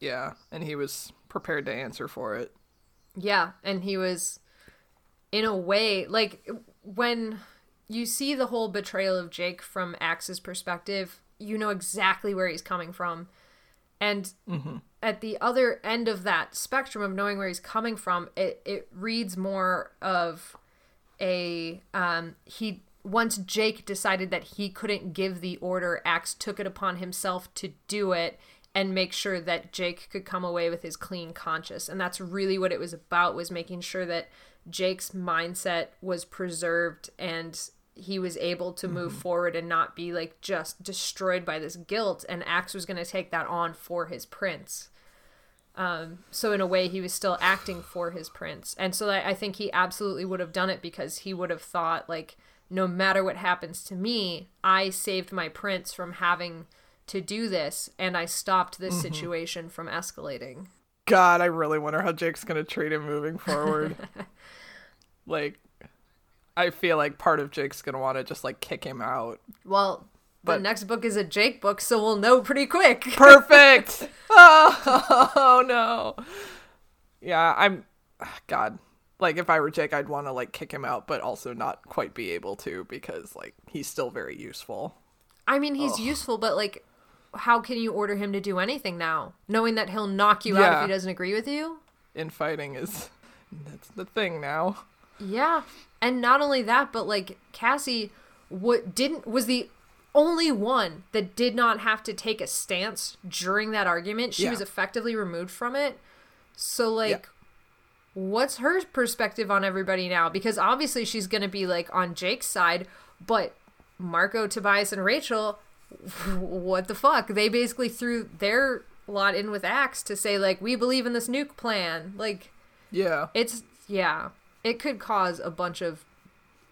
Yeah, and he was prepared to answer for it. Yeah, and he was in a way like when you see the whole betrayal of Jake from Ax's perspective, you know exactly where he's coming from. And at the other end of that spectrum of knowing where he's coming from, it, it reads more of a um he once Jake decided that he couldn't give the order, Ax took it upon himself to do it and make sure that Jake could come away with his clean conscience. And that's really what it was about was making sure that Jake's mindset was preserved and he was able to move forward and not be like just destroyed by this guilt and Ax was going to take that on for his prince. Um, so in a way, he was still acting for his prince, and so I, I think he absolutely would have done it because he would have thought like, no matter what happens to me, I saved my prince from having to do this, and I stopped this situation from escalating. God, I really wonder how Jake's gonna treat him moving forward. like, I feel like part of Jake's gonna want to just like kick him out. Well, the next book is a Jake book, so we'll know pretty quick. Perfect. oh no. Yeah, I'm. Ah, God, like if I were Jake, I'd want to like kick him out, but also not quite be able to because like he's still very useful. I mean, he's useful, but like, how can you order him to do anything now, knowing that he'll knock you out if he doesn't agree with you? In fighting is that's the thing now. Yeah, and not only that, but like Cassie, what didn't was the only one that did not have to take a stance during that argument. She Yeah. was effectively removed from it. So like, what's her perspective on everybody now? Because obviously she's gonna be like on Jake's side, but Marco, Tobias, and Rachel, what the fuck? They basically threw their lot in with Ax to say like we believe in this nuke plan. Like Yeah. it's yeah, it could cause a bunch of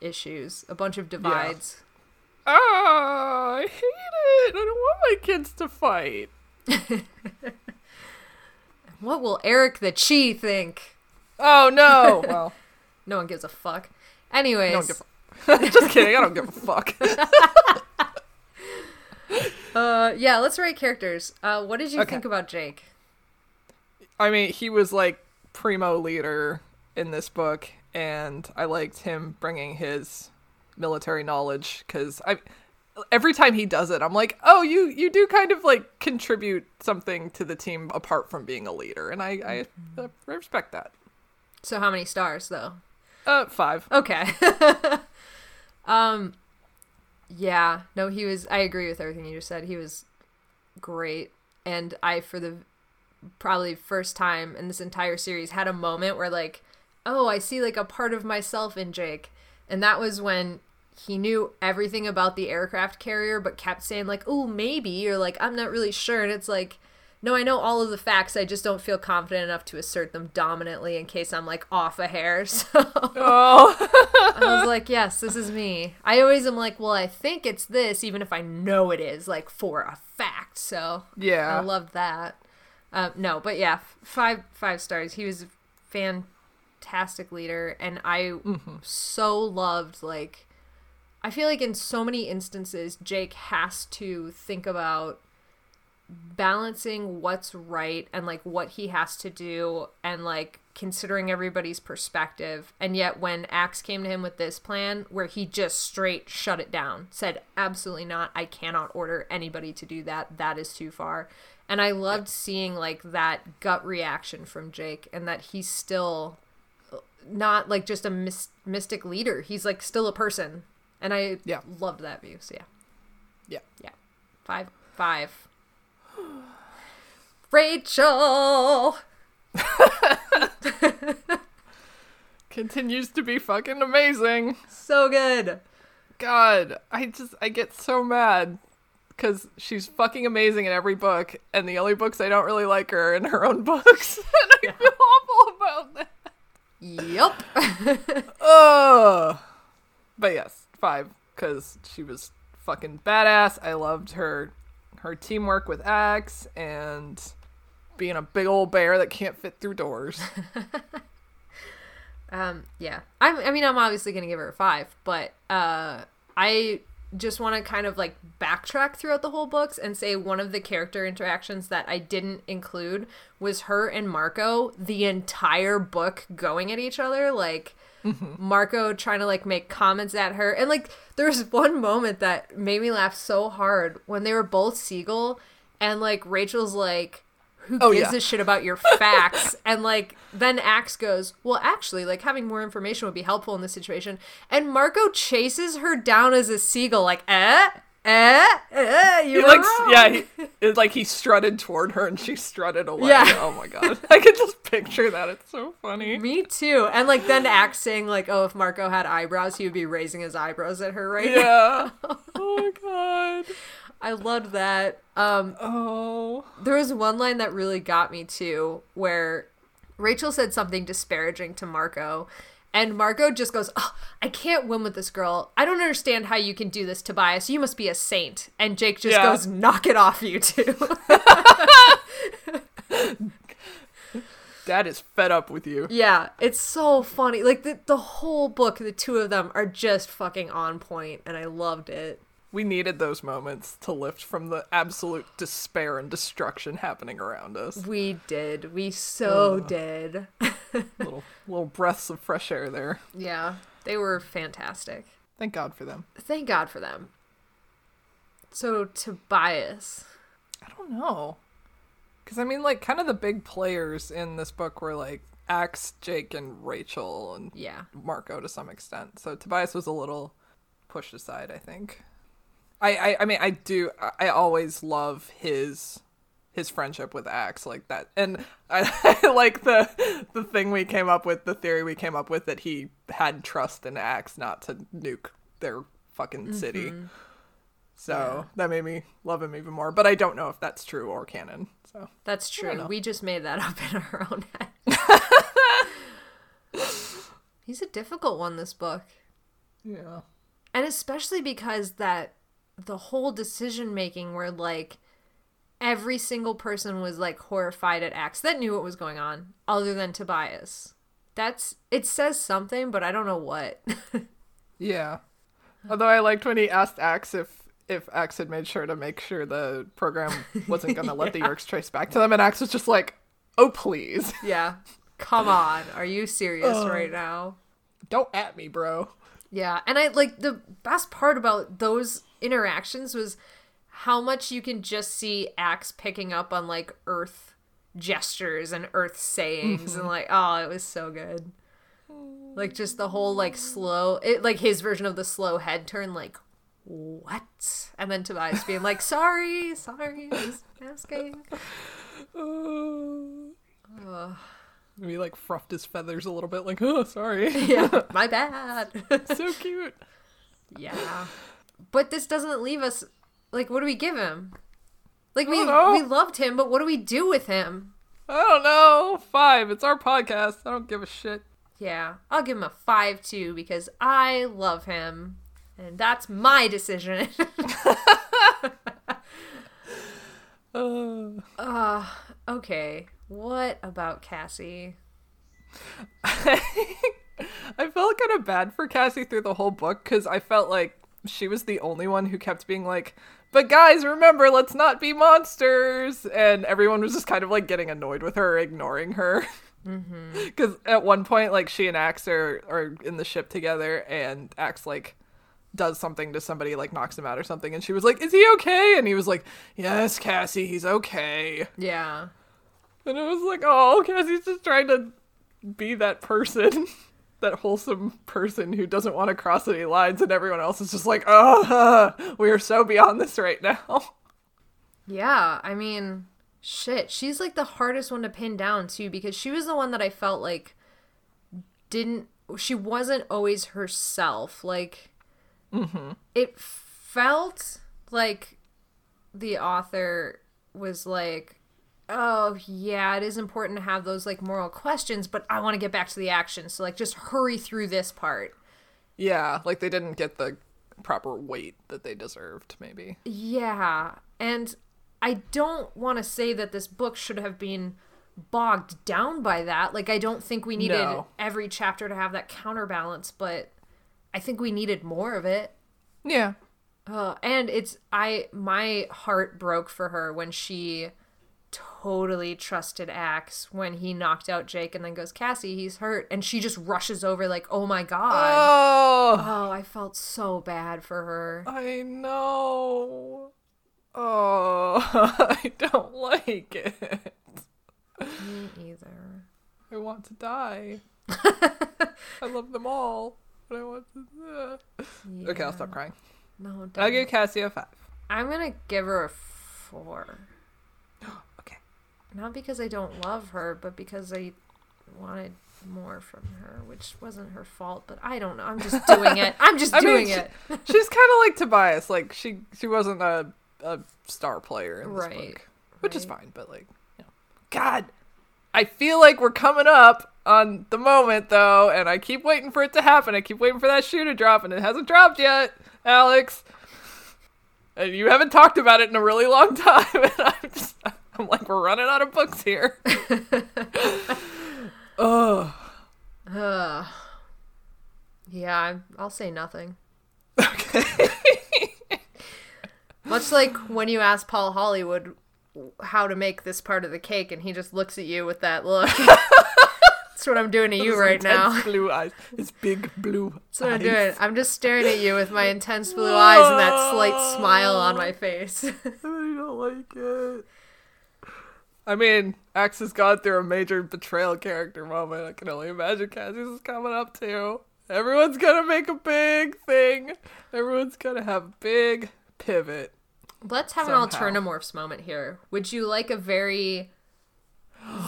issues, a bunch of divides. Oh, I hate it. I don't want my kids to fight. What will Erek the Chee think? Oh no. well, No one gives a fuck. Anyways, give. A- just kidding. I don't give a fuck. uh, yeah, let's rate characters. Uh, what did you Okay. think about Jake? I mean, he was like primo leader in this book, and I liked him bringing his military knowledge because I. Every time he does it, I'm like, "Oh, you you do kind of like contribute something to the team apart from being a leader," and I I, uh, respect that. So how many stars though? Uh, five. Okay. um yeah, no, he was I agree with everything you just said. He was great. And I for the probably first time in this entire series had a moment where like, oh, I see like a part of myself in Jake. And that was when he knew everything about the aircraft carrier but kept saying like, "Oh, maybe," or like, "I'm not really sure." And it's like, no, I know all of the facts. I just don't feel confident enough to assert them dominantly in case I'm like off a hair. So Oh, I was like, yes, this is me. I always am like, well, I think it's this, even if I know it is, like for a fact. So yeah. I loved that. Um, no, but yeah, five five stars. He was a fantastic leader, and I so loved like. I feel like in so many instances, Jake has to think about balancing what's right and like what he has to do and like considering everybody's perspective. And yet when Ax came to him with this plan where he just straight shut it down said absolutely not. I cannot order anybody to do that. That is too far. And i loved seeing like that gut reaction from jake and that he's still uh, not like just a mys- mystic leader. He's like still a person and i Yeah. loved that view so yeah Yeah. yeah five five Rachel. Continues to be fucking amazing. so good. God, I just I get so mad because she's fucking amazing in every book, and the only books I don't really like are in her own books, and I feel awful about that. Yep. Ugh. But yes, five because she was fucking badass. I loved her her teamwork with Ax and being a big old bear that can't fit through doors. Um, yeah. I'm, I mean, I'm obviously to give her a five, but uh, I just want to kind of like backtrack throughout the whole books and say one of the character interactions that I didn't include was her and Marco the entire book going at each other. Like, Marco trying to like make comments at her. And like, there's one moment that made me laugh so hard when they were both Siegel and like Rachel's like, who Oh, gives yeah. a shit about your facts? and like then Ax goes, Well, actually, like having more information would be helpful in this situation. And Marco chases her down as a seagull, like, eh, eh, eh, He you're like wrong. yeah, he, it's like he strutted toward her and she strutted away. Yeah. Oh my god, I can just picture that. It's so funny. Me too. And like then Ax saying like, oh, if Marco had eyebrows, he would be raising his eyebrows at her right now. Yeah. Oh my god. I loved that. Um, Oh. There was one line that really got me too, where Rachel said something disparaging to Marco, and Marco just goes, oh, I can't win with this girl. I don't understand how you can do this, Tobias. You must be a saint. And Jake just Yeah. goes, Knock it off, you two. Dad is fed up with you. yeah, it's so funny. Like the, the whole book, the two of them are just fucking on point, and I loved it. We needed those moments to lift from the absolute despair and destruction happening around us. We did. We so did. little little breaths of fresh air there. yeah, they were fantastic. Thank God for them. Thank God for them. So, Tobias. I don't know. Cuz I mean like kind of the big players in this book were like Ax, Jake and Rachel and Yeah. Marco to some extent. So Tobias was a little pushed aside, I think. I I, I mean I do I, always love his his friendship with Ax like that. And I, I like the the thing we came up with, the theory we came up with that he had trust in Ax not to nuke their fucking city. Mm-hmm. So that made me love him even more. But I don't know if that's true or canon. So That's true. We just made that up in our own head. He's a difficult one, this book. yeah. And especially because that the whole decision making where like every single person was like horrified at Ax that knew what was going on, other than Tobias. That's it says something, but I don't know what. Yeah. Although I liked when he asked Ax if if Ax had made sure to make sure the program wasn't going to let the Yeerks trace back to them, and Ax was just like, "Oh please, yeah. Come on. Are you serious right now? don't at me, bro." Yeah, and I like the best part about those interactions was how much you can just see Ax picking up on like Earth gestures and Earth sayings, and mm-hmm. like, oh, it was so good. Like just the whole like slow, it like his version of the slow head turn, like what? And then Tobias being like, sorry, sorry, just asking. He like fruffed his feathers a little bit, like, "Oh, sorry." Yeah, my bad. so cute. Yeah. But this doesn't leave us like what do we give him? Like we know. we loved him, but what do we do with him? I don't know. Five. It's our podcast. I don't give a shit. Yeah. I'll give him a 5 too because I love him. And that's my decision. Uh, okay. What about Cassie? I felt kind of bad for Cassie through the whole book because I felt like she was the only one who kept being like, but guys, remember, let's not be monsters. And everyone was just kind of like getting annoyed with her, ignoring her. Mm-hmm. Because at one point, like, she and Ax are, are in the ship together, and Ax, like, does something to somebody, like, knocks him out or something. And she was like, Is he okay? And he was like, Yes, Cassie, he's okay. Yeah. And it was like, Oh, Cassie's just trying to be that person. that wholesome person who doesn't want to cross any lines, and everyone else is just like, oh, we are so beyond this right now. Yeah, I mean, Shit, she's like the hardest one to pin down too because she was the one that I felt like didn't she wasn't always herself. Like mm-hmm. it felt like the author was like, "Oh, yeah, it is important to have those like moral questions, but I want to get back to the action. So like just hurry through this part." Yeah, like they didn't get the proper weight that they deserved, maybe. Yeah, and I don't want to say that this book should have been bogged down by that. Like, I don't think we needed No. every chapter to have that counterbalance, but I think we needed more of it. Yeah. Uh, and it's I my heart broke for her when she totally trusted Ax when he knocked out Jake and then goes Cassie he's hurt and she just rushes over like oh my god Oh, oh I felt so bad for her I know. Oh, I don't like it. me either I want to die. I love them all, but I want to. Uh. Okay, I'll stop crying. no I'll give Cassie a five. I'm gonna give her a four. Not because I don't love her but because I wanted more from her which wasn't her fault but I don't know I'm just doing it I'm just I mean, doing she- it She's kind of like Tobias. Like she, she wasn't a a star player in this Right, book, which is fine. But like, you know. God, I feel like we're coming up on the moment though, and I keep waiting for it to happen. I keep waiting for that shoe to drop, and it hasn't dropped yet, Alex. And you haven't talked about it in a really long time, and I'm just, I'm like, we're running out of books here. oh, Ugh. Yeah, I'll say nothing. okay. Much like when you ask Paul Hollywood how to make this part of the cake, and he just looks at you with that look. That's what I'm doing to you right now. Blue eyes. His big blue. That's what I'm eyes. doing. I'm just staring at you with my intense blue eyes and that slight smile on my face. I don't like it. I mean, Ax has gone through a major betrayal character moment. I can only imagine Cassie's is coming up too. Everyone's gonna make a big thing. Everyone's gonna have a big pivot. Let's have Somehow. an alternamorphs moment here. Would you like a very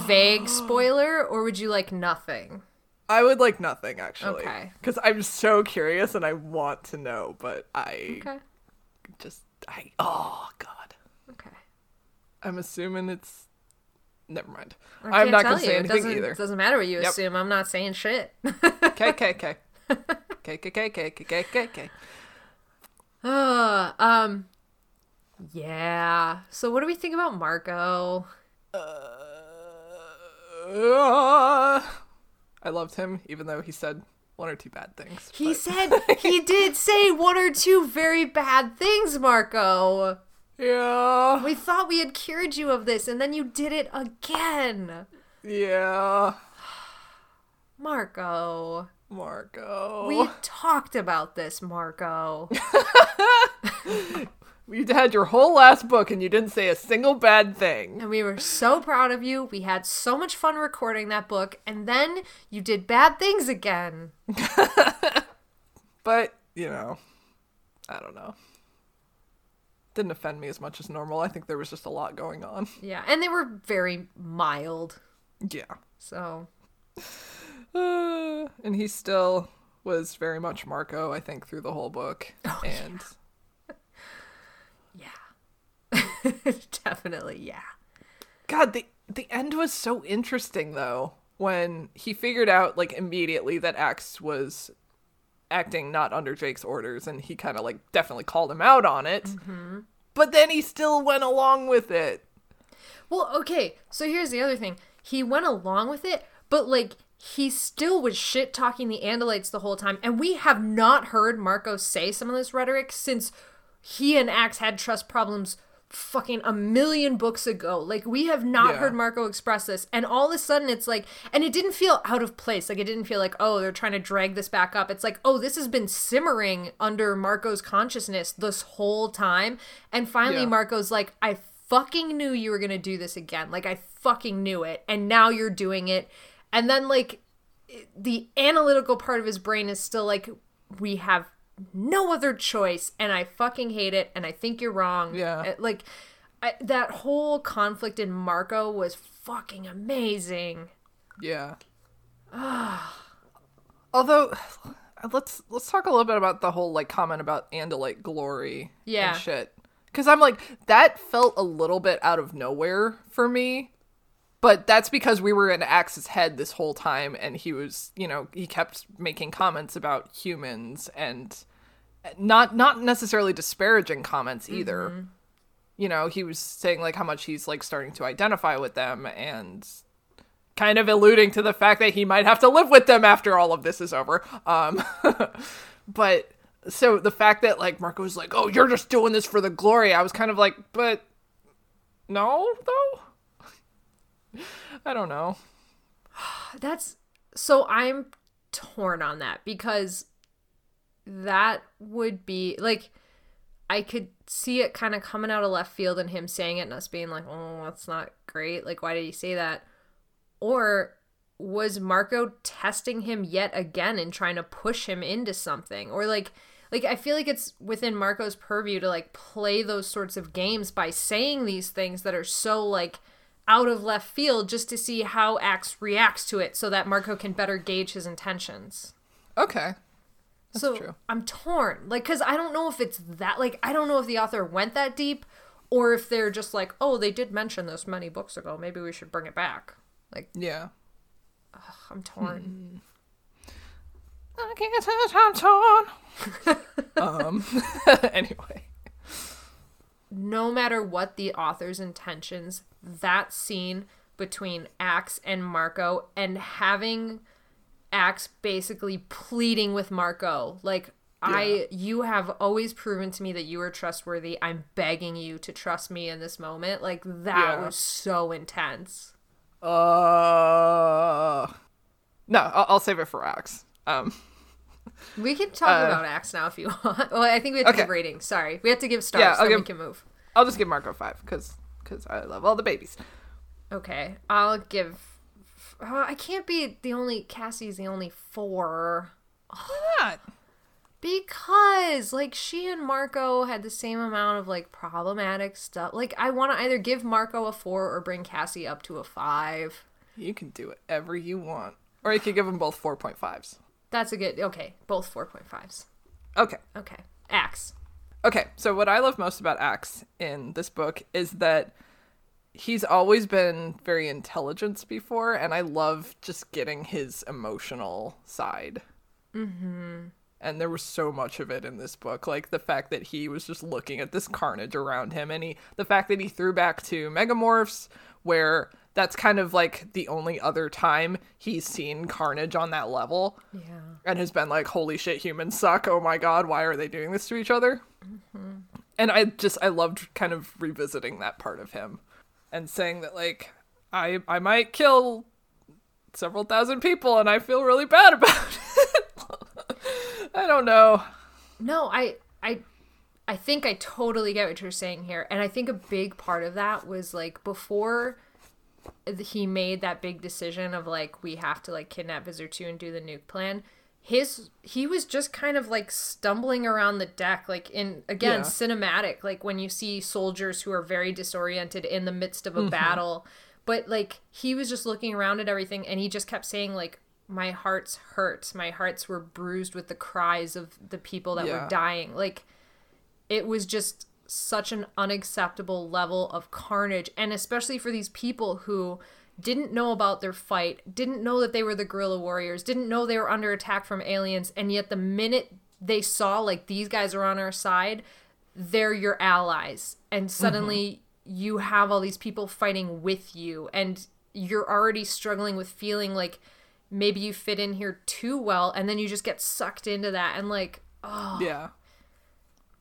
vague spoiler, or would you like nothing? I would like nothing actually. Okay. Because I'm so curious and I want to know, but I Okay. just I oh god. Okay. I'm assuming it's never mind. I I'm can't gonna say you. It anything doesn't, either. Doesn't matter what you Yep. assume. I'm not saying shit. K K K. K K K K K K K. Uh, um, yeah. So, what do we think about Marco? Uh, I loved him, even though he said one or two bad things. He but- said he did say one or two very bad things, Marco. Yeah, We thought we had cured you of this, and then you did it again, yeah, Marco. Marco. We talked about this, Marco. You had your whole last book and you didn't say a single bad thing. And we were so proud of you. We had so much fun recording that book, and then you did bad things again. But, you know, I don't know. Didn't offend me as much as normal. I think there was just a lot going on. Yeah, and they were very mild. Yeah. So, Uh, and he still was very much Marco, I think, through the whole book. Oh, and yeah. Definitely, yeah. God, the the end was so interesting though. When he figured out like immediately that Ax was acting not under Jake's orders, and he kind of like definitely called him out on it. Mm-hmm. But then he still went along with it. Well, okay, so here's the other thing. He went along with it, but like he still was shit talking the Andalites the whole time, and we have not heard Marco say some of this rhetoric since he and Ax had trust problems fucking a million books ago. Like we have not Yeah. heard Marco express this, and all of a sudden it's like, and it didn't feel out of place. Like it didn't feel like, oh, they're trying to drag this back up. It's like, oh, this has been simmering under Marco's consciousness this whole time, and finally Yeah. Marco's like, I fucking knew you were gonna do this again. Like I fucking knew it, and now you're doing it. And then like the analytical part of his brain is still like, we have no other choice, and I fucking hate it, and I think you're wrong. Yeah. Like, I, that whole conflict in Marco was fucking amazing. Yeah. Although let's let's talk a little bit about the whole like comment about Andalite glory Yeah. and shit. Cuz I'm like that felt a little bit out of nowhere for me. But that's because we were in Ax's head this whole time and he was, you know, he kept making comments about humans and not not necessarily disparaging comments either. You know, he was saying like how much he's like starting to identify with them and kind of alluding to the fact that he might have to live with them after all of this is over. Um, but so the fact that like Marco was like, "Oh, you're just doing this for the glory," I was kind of like, "But no, though." I don't know. That's so I'm torn on that because that would be like I could see it kind of coming out of left field and him saying it and us being like, "Oh, that's not great. Like why did he say that?" Or was Marco testing him yet again and trying to push him into something? Or like like I feel like it's within Marco's purview to like play those sorts of games by saying these things that are so like out of left field just to see how Ax reacts to it so that Marco can better gauge his intentions. Okay. so true. I'm torn. Like cuz I don't know if it's that like I don't know if the author went that deep or if they're just like, "Oh, they did mention this many books ago. Maybe we should bring it back." Like Yeah. I'm torn. I can't touch, I'm torn. um. anyway. no matter what the author's intentions, that scene between Ax and Marco and having Ax basically pleading with Marco, like, I you have always proven to me that you are trustworthy. I'm begging you to trust me in this moment. Like that Yeah. was so intense. Uh. No, I'll, I'll save it for Ax. Um. We can talk about Ax now if you want. Well, I think we have to Uh, Okay. give ratings. Sorry, we have to give stars. Yeah, I'll then we can move. I'll just give Marco five because because I love all the babies. Okay, I'll give. Uh, I can't be the only. Cassie's the only four. Why not? Because like she and Marco had the same amount of like problematic stuff. Like I want to either give Marco a 4 or bring Cassie up to a 5. You can do whatever you want, or you could give them both four point fives. That's a good Okay, both 4.5s. Okay. Okay. Ax. Okay, so what I love most about Ax in this book is that he's always been very intelligent before, and I love just getting his emotional side. Mm-hmm. And there was so much of it in this book, like the fact that he was just looking at this carnage around him, and he, the fact that he threw back to Megamorphs, where that's kind of like the only other time he's seen carnage on that level Yeah. and has been like, "Holy shit, humans suck! Oh my god, why are they doing this to each other?" Mm-hmm. And I just I loved kind of revisiting that part of him, and saying that like I I might kill several thousand people, and I feel really bad about it. I don't know. No, I I I think I totally get what you're saying here. And I think a big part of that was like before he made that big decision of like we have to like kidnap Visser 2 and do the nuke plan. His he was just kind of like stumbling around the deck like in again Yeah. cinematic like when you see soldiers who are very disoriented in the midst of a mm-hmm. battle but like he was just looking around at everything and he just kept saying like my heart's hurt my hearts were bruised with the cries of the people that Yeah. were dying like it was just such an unacceptable level of carnage and especially for these people who didn't know about their fight didn't know that they were the guerrilla warriors didn't know they were under attack from aliens and yet the minute they saw like these guys are on our side they're your allies. And mm-hmm. suddenly you have all these people fighting with you and you're already struggling with feeling like maybe you fit in here too well and then you just get sucked into that and like oh. Yeah.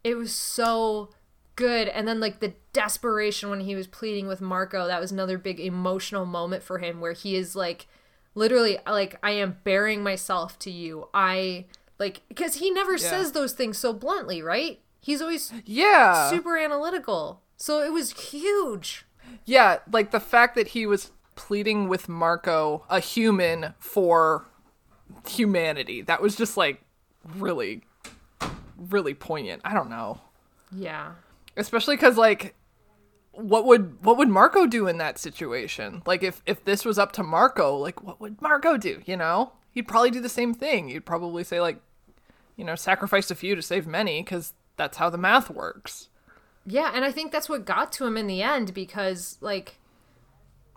it was so good and then like the desperation when he was pleading with marco that was another big emotional moment for him where he is like literally like i am bearing myself to you i like because he never says those things so bluntly right he's always Yeah. super analytical so it was huge Yeah, like the fact that he was pleading with Marco, a human, for humanity. That was just like really, really poignant. I don't know. yeah Especially because, like, what would what would Marco do in that situation? Like if if this was up to Marco, like what would Marco do, you know? He'd probably do the same thing. He'd probably say like, you know, sacrifice a few to save many cuz that's how the math works. Yeah, and I think that's what got to him in the end because like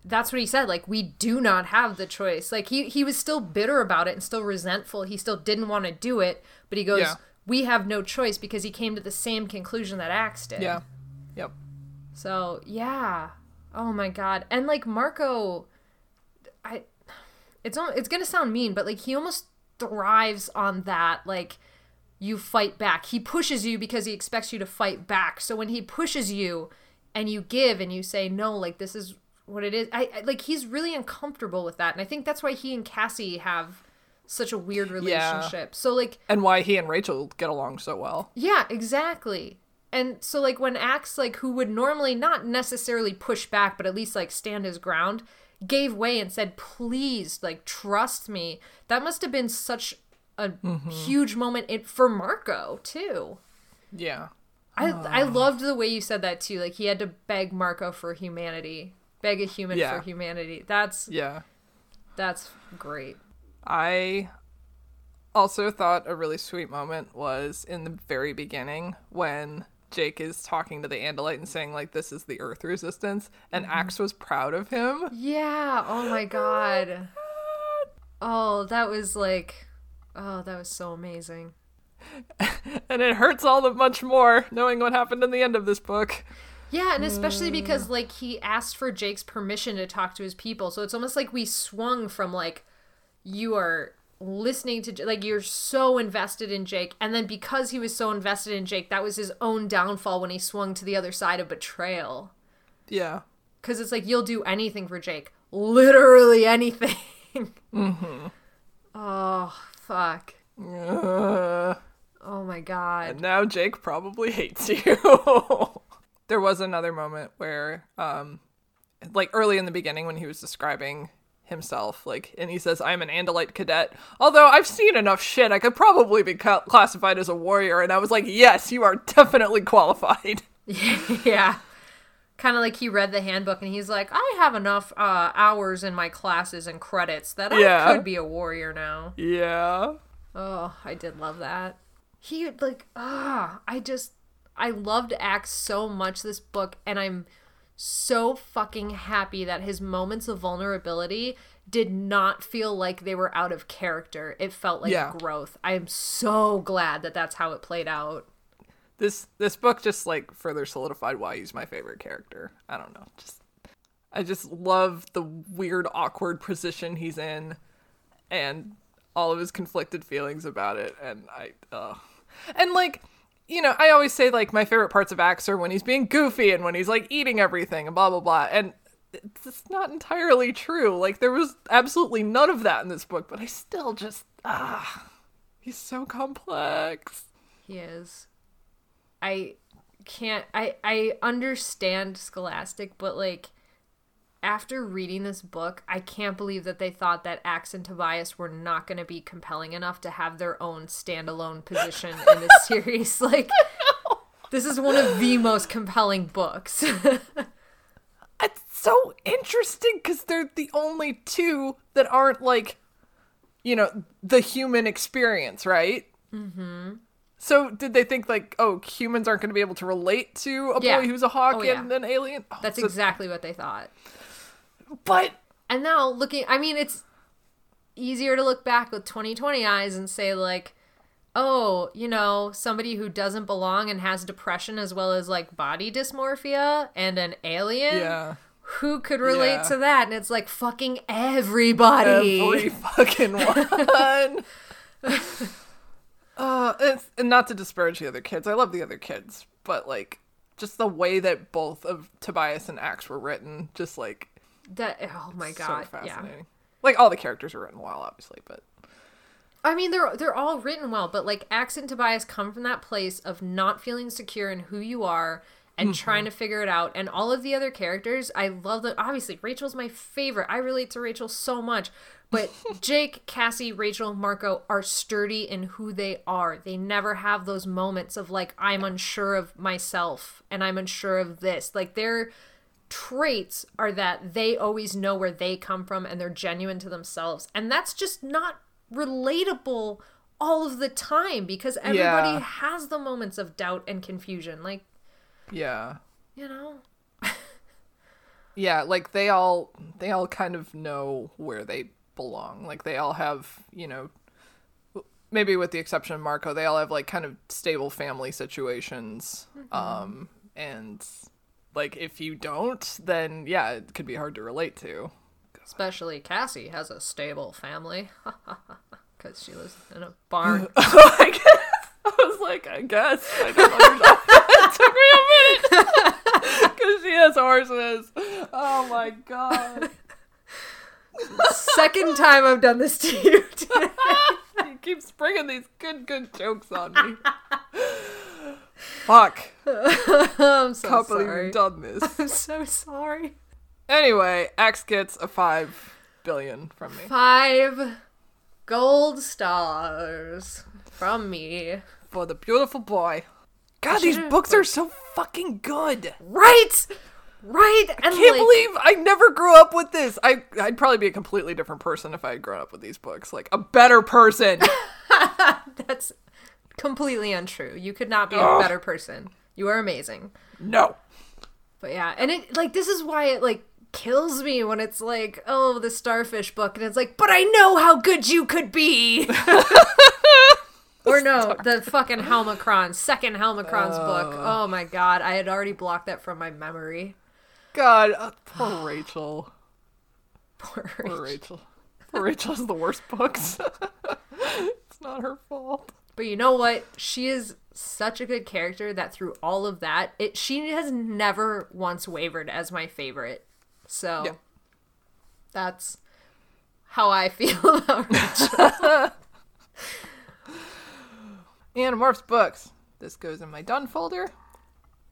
that's what he said like we do not have the choice. Like he he was still bitter about it and still resentful. He still didn't want to do it, but he goes Yeah. We have no choice because he came to the same conclusion that Ax did. Yeah. Yep. So yeah. Oh my god. And like Marco I it's it's gonna sound mean, but like he almost thrives on that, like you fight back. He pushes you because he expects you to fight back. So when he pushes you and you give and you say no, like this is what it is. I, I like he's really uncomfortable with that, and I think that's why he and Cassie have such a weird relationship. So like And why he and Rachel get along so well. yeah, exactly. And so like when Ax like who would normally not necessarily push back but at least like stand his ground gave way and said please like trust me. That must have been such a mm-hmm. huge moment in, for Marco too. Yeah. I I loved the way you said that too. Like he had to beg Marco for humanity. Beg a human Yeah. for humanity. That's Yeah. that's great. I also thought a really sweet moment was in the very beginning when Jake is talking to the Andalite and saying like this is the Earth resistance, and mm-hmm. Ax was proud of him. Yeah, oh, oh my god. Oh, that was like oh, that was so amazing. And it hurts all the much more knowing what happened in the end of this book. Yeah, and especially mm. because like he asked for Jake's permission to talk to his people. So it's almost like we swung from like you are listening to like you're so invested in Jake and then because he was so invested in Jake, that was his own downfall when he swung to the other side of betrayal. Yeah. Cuz it's like you'll do anything for Jake. Literally anything. Mhm. Oh, fuck. Uh, Oh my god. and now Jake probably hates you. there was another moment where, um, like early in the beginning when he was describing himself, like, and he says, I'm an Andalite cadet. Although I've seen enough shit, I could probably be ca- classified as a warrior. And I was like, yes, you are definitely qualified. yeah. Kind of like he read the handbook and he's like, I have enough uh, hours in my classes and credits that I Yeah. could be a warrior now. Yeah. Oh, I did love that. He, like, ah, I just, I loved Ax so much this book, and I'm so fucking happy that his moments of vulnerability did not feel like they were out of character. It felt like Yeah. growth. I am so glad that that's how it played out. This this book just like further solidified why he's my favorite character. I don't know. Just I just love the weird awkward position he's in and all of his conflicted feelings about it and I uh and like you know, I always say like my favorite parts of Ax are when he's being goofy and when he's like eating everything and blah blah blah and it's not entirely true. Like there was absolutely none of that in this book, but I still just ah he's so complex. He is. I can't I I understand Scholastic, but like after reading this book, I can't believe that they thought that Ax and Tobias were not going to be compelling enough to have their own standalone position in this series. Like this is one of the most compelling books. It's so interesting because they're the only two that aren't like, you know, the human experience, right? Mm-hmm. So did they think like, oh, humans aren't going to be able to relate to a Yeah. boy who's a hawk Oh, yeah. and an alien? Oh, That's so- exactly what they thought. But And now looking, I mean, it's easier to look back with 2020 eyes and say, like, oh, you know, somebody who doesn't belong and has depression as well as like body dysmorphia and an alien. yeah, Who could relate Yeah. to that? And it's like fucking everybody. every fucking one. uh, it's, and not to disparage the other kids, I love the other kids, but like just the way that both of Tobias and Ax were written, just like that, oh my so god. yeah. Like all the characters are written well, obviously, but I mean, they're they're all written well, but like Ax and Tobias come from that place of not feeling secure in who you are and mm-hmm. trying to figure it out. And all of the other characters, I love that. Obviously, Rachel's my favorite. I relate to Rachel so much. But Jake, Cassie, Rachel, Marco are sturdy in who they are. They never have those moments of like I'm unsure of myself and I'm unsure of this. Like they're traits are that they always know where they come from and they're genuine to themselves. And that's just not relatable all of the time because everybody Yeah. has the moments of doubt and confusion. Like, Yeah. you know, Yeah, like they all they all kind of know where they belong. Like they all have, you know, maybe with the exception of Marco, they all have like kind of stable family situations. Um and like if you don't, then yeah, it could be hard to relate to. especially Cassie has a stable family because she lives in a barn. oh I guess I was like, I guess I don't understand. it took me a minute because she has horses. Oh my god! Second time I've done this to you today. He keeps bringing these good, good jokes on me. Fuck! I'm so Can't believe sorry. you've done this. I'm so sorry. Anyway, Ax gets a five billion from me Five gold stars from me. for the beautiful boy. God, these should've books are so fucking good. Right, right, and I Can't like, believe I never grew up with this. I I'd probably be a completely different person if I had grown up with these books. Like a better person. that's completely untrue. You could not be a better person. You are amazing. no. But yeah, and it like this is why it like kills me when it's like, oh, the starfish book, and it's like, but I know how good you could be. or no, the fucking Helmacron, second Helmacron's book. Oh my god, I had already blocked that from my memory. God, uh, poor Rachel. Poor Poor Rachel. Poor Rachel has the worst books. it's not her fault. But you know what? She is such a good character that through all of that, it she has never once wavered as my favorite. So Yeah. that's how I feel about Rachel. Animorphs books. This goes in my done folder.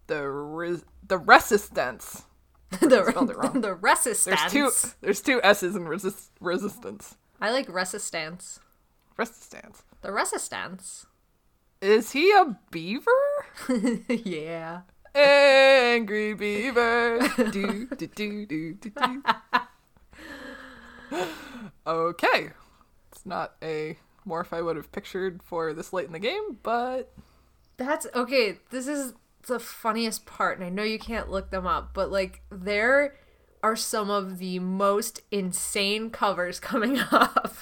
The res- the resistance. the, spelled it wrong. the resistance. There's two. There's two S's in resist resistance. I like resistance. Resistance. The resistance. Is he a beaver? yeah. Angry beaver. do, do, do, do, do, do. Okay. It's not a morph I would have pictured for this late in the game, but That's okay. This is the funniest part, and I know you can't look them up, but like there are some of the most insane covers coming up.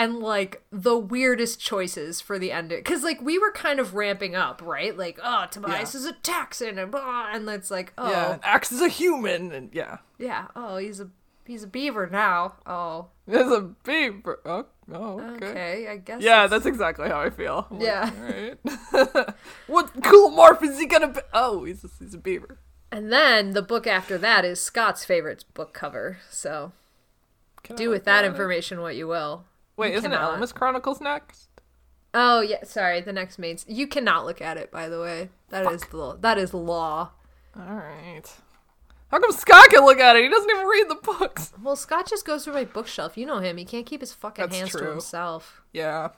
And like the weirdest choices for the end because like we were kind of ramping up right like oh tobias Yeah. is a texan and blah, and it's like oh yeah, and Ax is a human, and yeah, yeah oh he's a he's a beaver now oh there's a beaver. Oh, oh okay. okay i guess Yeah, it's- that's exactly how I feel. I'm like, Yeah. all right. what cool morph is he gonna be? Oh, he's a, he's a beaver. and then the book after that is scott's favorite book cover so Can do with that it? information what you will Wait, You isn't cannot. it Ellimist Chronicles next? oh yeah sorry the next maid's you cannot look at it by the way That is the that is law All right. How come Scott can look at it? He doesn't even read the books. well scott just goes through my bookshelf you know him he can't keep his fucking That's hands to himself Yeah.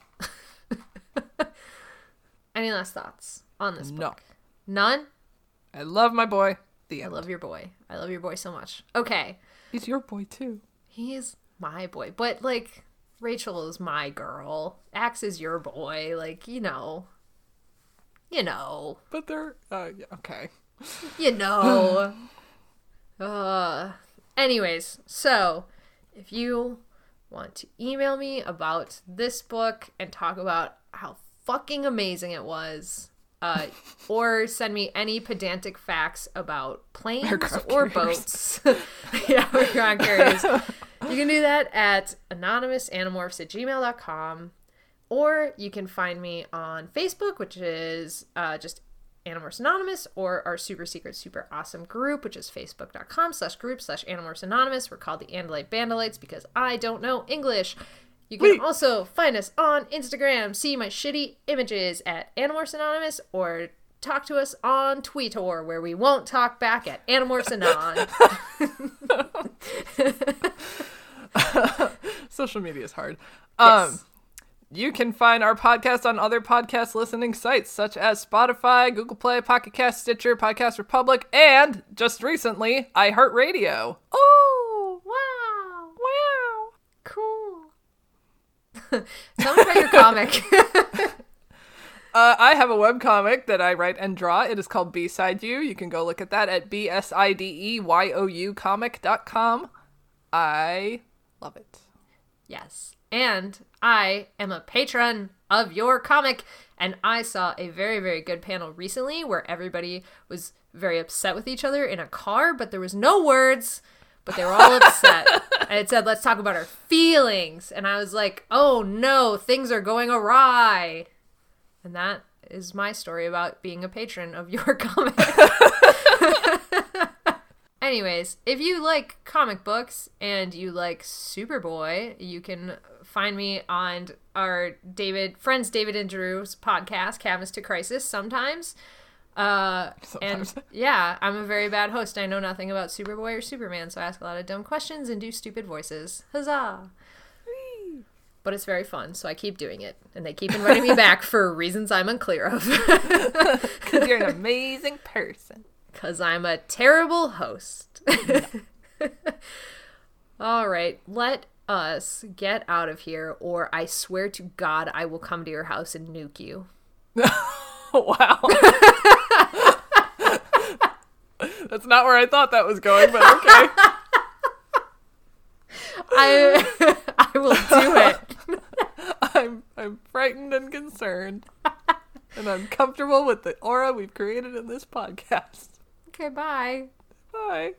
any last thoughts on this No. book none I love my boy. The I love your boy. I love your boy so much. Okay. He's your boy too. He's my boy. But like Rachel is my girl. Ax is your boy. Like, you know. You know. But they're uh okay. You know. uh anyways, so if you want to email me about this book and talk about how fucking amazing it was, uh, or send me any pedantic facts about planes or boats. yeah, aircraft carriers. You can do that at anonymousanimorphs at gmail.com, or you can find me on Facebook, which is uh, just Animorphs Anonymous, or our super secret, super awesome group, which is facebook.com slash group slash Animorphs Anonymous. We're called the Andalite Bandalites because I don't know English. You can Wait. also find us on Instagram, see my shitty images at Animorphs Anonymous, or talk to us on Tweetor, where we won't talk back at Animorphs Anon. Social media is hard. Um Yes. You can find our podcast on other podcast listening sites such as Spotify, Google Play, Pocket Cast, Stitcher, Podcast Republic, and just recently, iHeartRadio. Oh, wow. Wow. Cool. Tell me about your comic. Uh, I have a webcomic that I write and draw. It is called B-Side You. You can go look at that at B-S-I-D-E-Y-O-U comic.com. I love it. yes. And I am a patron of your comic. And I saw a very, very good panel recently where everybody was very upset with each other in a car, but there was no words, but they were all upset. and it said, let's talk about our feelings. And I was like, oh no, things are going awry. And that is my story about being a patron of your comic. Anyways, if you like comic books and you like Superboy, you can find me on our David friends David and Drew's podcast, Canvas to Crisis, sometimes. Uh, Sometimes. and yeah, I'm a very bad host. I know nothing about Superboy or Superman, so I ask a lot of dumb questions and do stupid voices. Huzzah! But it's very fun, so I keep doing it, and they keep inviting me back for reasons I'm unclear of. Because you're an amazing person. Because I'm a terrible host. All right, let us get out of here, or I swear to God, I will come to your house and nuke you. wow. That's not where I thought that was going, but okay. I I will do it. I'm I'm frightened and concerned. And I'm comfortable with the aura we've created in this podcast. Okay, bye. Bye.